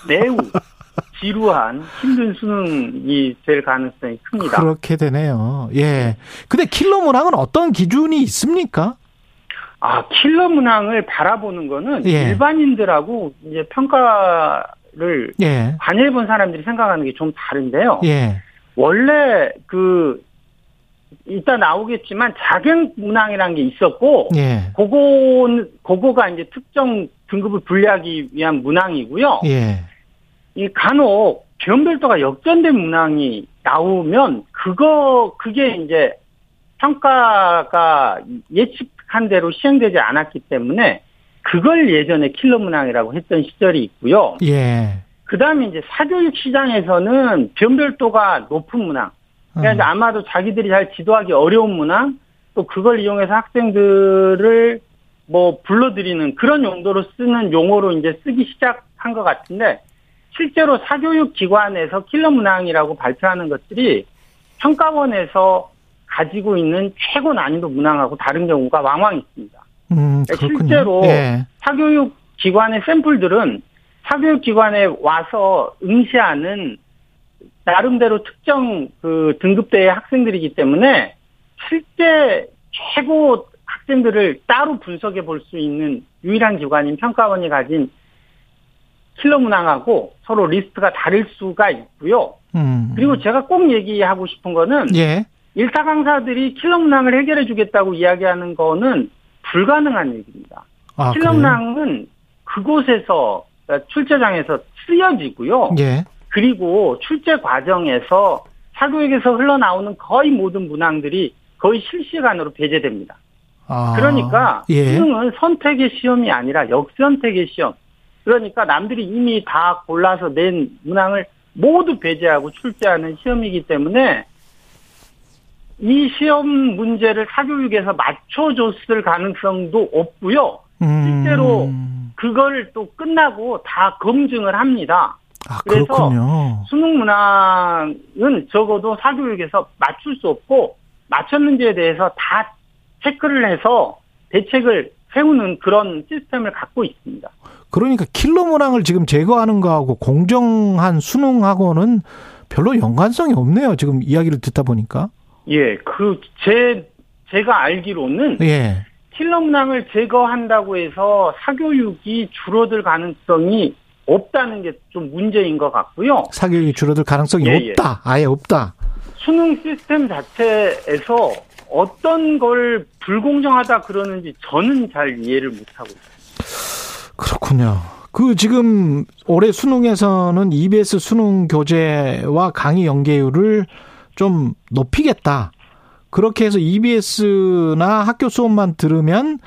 매우 지루한 힘든 수능이 될 가능성이 큽니다. 그렇게 되네요. 예. 근데 킬러 문항은 어떤 기준이 있습니까? 아, 킬러 문항을 바라보는 거는 예. 일반인들하고 이제 평가를 예. 관여해 본 사람들이 생각하는 게 좀 다른데요. 예. 원래 그 이따 나오겠지만 자격 문항이라는 게 있었고 예. 그거 그거가 이제 특정 등급을 분리하기 위한 문항이고요. 예. 이 간혹 변별도가 역전된 문항이 나오면 그거 그게 이제 평가가 예측한 대로 시행되지 않았기 때문에 그걸 예전에 킬러 문항이라고 했던 시절이 있고요. 예. 그다음에 이제 사교육 시장에서는 변별도가 높은 문항. 그러니까 음. 아마도 자기들이 잘 지도하기 어려운 문항, 또 그걸 이용해서 학생들을 뭐 불러들이는 그런 용도로 쓰는 용어로 이제 쓰기 시작한 것 같은데 실제로 사교육 기관에서 킬러 문항이라고 발표하는 것들이 평가원에서 가지고 있는 최고 난이도 문항하고 다른 경우가 왕왕 있습니다. 음, 그러니까. 실제로 예. 사교육 기관의 샘플들은 사교육 기관에 와서 응시하는 나름대로 특정 그 등급대의 학생들이기 때문에 실제 최고 학생들을 따로 분석해 볼 수 있는 유일한 기관인 평가원이 가진 킬러 문항하고 서로 리스트가 다를 수가 있고요. 음. 그리고 제가 꼭 얘기하고 싶은 거는 예. 일타 강사들이 킬러 문항을 해결해 주겠다고 이야기하는 거는 불가능한 얘기입니다. 아, 킬러 그래요? 문항은 그곳에서 그러니까 출제장에서 쓰여지고요. 예. 그리고 출제 과정에서 사교육에서 흘러나오는 거의 모든 문항들이 거의 실시간으로 배제됩니다. 아. 그러니까 예. 수능은 선택의 시험이 아니라 역선택의 시험. 그러니까 남들이 이미 다 골라서 낸 문항을 모두 배제하고 출제하는 시험이기 때문에 이 시험 문제를 사교육에서 맞춰줬을 가능성도 없고요. 음. 실제로 그걸 또 끝나고 다 검증을 합니다. 아, 그래서 그렇군요. 수능 문항은 적어도 사교육에서 맞출 수 없고 맞췄는지에 대해서 다 체크를 해서 대책을 세우는 그런 시스템을 갖고 있습니다. 그러니까 킬러 문항을 지금 제거하는 거하고 공정한 수능하고는 별로 연관성이 없네요. 지금 이야기를 듣다 보니까. 예, 그 제 제가 알기로는 예. 킬러 문항을 제거한다고 해서 사교육이 줄어들 가능성이 없다는 게 좀 문제인 것 같고요. 사교육이 줄어들 가능성이 예, 예. 없다. 아예 없다. 수능 시스템 자체에서 어떤 걸 불공정하다 그러는지 저는 잘 이해를 못하고 있어요. 그렇군요. 그 지금 올해 수능에서는 EBS 수능 교재와 강의 연계율을 좀 높이겠다. 그렇게 해서 EBS나 학교 수업만 들으면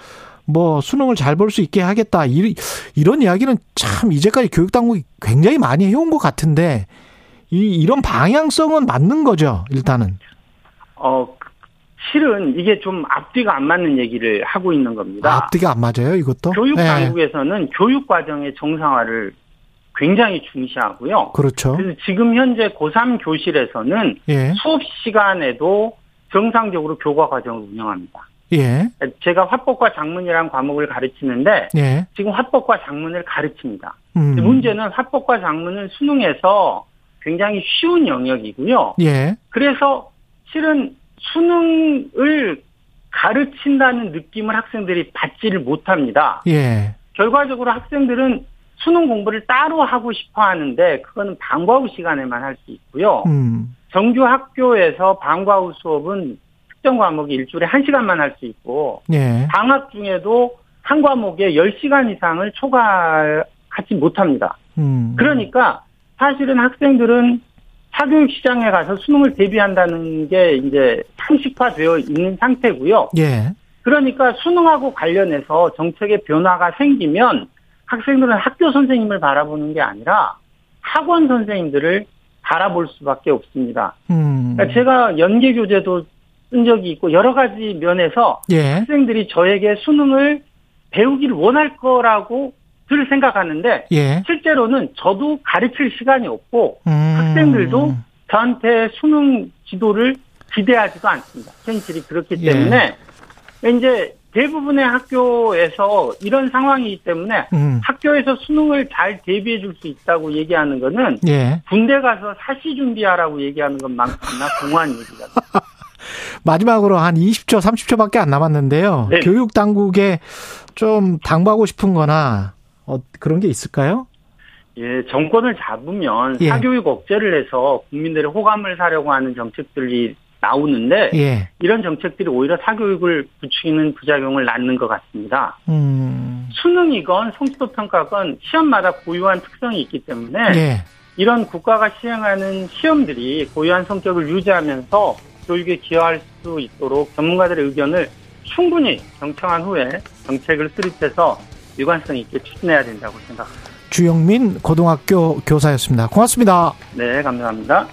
뭐 수능을 잘 볼 수 있게 하겠다. 이- 이런 이야기는 참 이제까지 교육 당국이 굉장히 많이 해온 것 같은데 이 이런 방향성은 맞는 거죠. 일단은. 어, 실은 이게 좀 앞뒤가 안 맞는 얘기를 하고 있는 겁니다. 앞뒤가 안 맞아요. 이것도. 교육 예. 당국에서는 교육 과정의 정상화를 굉장히 중시하고요. 그렇죠. 그래서 지금 현재 고3 교실에서는 예. 수업 시간에도 정상적으로 교과 과정을 운영합니다. 예. 제가 화법과 작문이라는 과목을 가르치는데 예. 지금 화법과 작문을 가르칩니다. 음. 문제는 화법과 작문은 수능에서 굉장히 쉬운 영역이고요. 예. 그래서 실은 수능을 가르친다는 느낌을 학생들이 받지를 못합니다. 예. 결과적으로 학생들은 수능 공부를 따로 하고 싶어 하는데 그거는 방과 후 시간에만 할 수 있고요. 음. 정규 학교에서 방과 후 수업은 특정 과목이 일주일에 한시간만 할 수 있고 예. 방학 중에도 한 과목에 10시간 이상을 초과하지 못합니다. 음. 그러니까 사실은 학생들은 사교육 시장에 가서 수능을 대비한다는 게 이제 상식화되어 있는 상태고요. 예. 그러니까 수능하고 관련해서 정책의 변화가 생기면 학생들은 학교 선생님을 바라보는 게 아니라 학원 선생님들을 바라볼 수밖에 없습니다. 음. 그러니까 제가 연계 교재도 쓴 적이 있고 여러 가지 면에서 예. 학생들이 저에게 수능을 배우기를 원할 거라고 들 생각하는데 예. 실제로는 저도 가르칠 시간이 없고 음. 학생들도 저한테 수능 지도를 기대하지도 않습니다. 현실이 그렇기 예. 때문에 이제 대부분의 학교에서 이런 상황이기 때문에 음. 학교에서 수능을 잘 대비해 줄 수 있다고 얘기하는 거는 예. 군대 가서 사시 준비하라고 얘기하는 것만큼이나 공허한 얘기가 마지막으로 한 20초, 30초밖에 안 남았는데요. 네. 교육 당국에 좀 당부하고 싶은 거나 어, 그런 게 있을까요? 예, 정권을 잡으면 예. 사교육 억제를 해서 국민들의 호감을 사려고 하는 정책들이 나오는데 예. 이런 정책들이 오히려 사교육을 부추기는 부작용을 낳는 것 같습니다. 음. 수능이건 성취도 평가건 시험마다 고유한 특성이 있기 때문에 예. 이런 국가가 시행하는 시험들이 고유한 성격을 유지하면서 교육에 기여할 수 있도록 전문가들의 의견을 충분히 경청한 후에 정책을 수립해서 일관성 있게 추진해야 된다고 생각합니다. 주영민 고등학교 교사였습니다. 고맙습니다. 네, 감사합니다.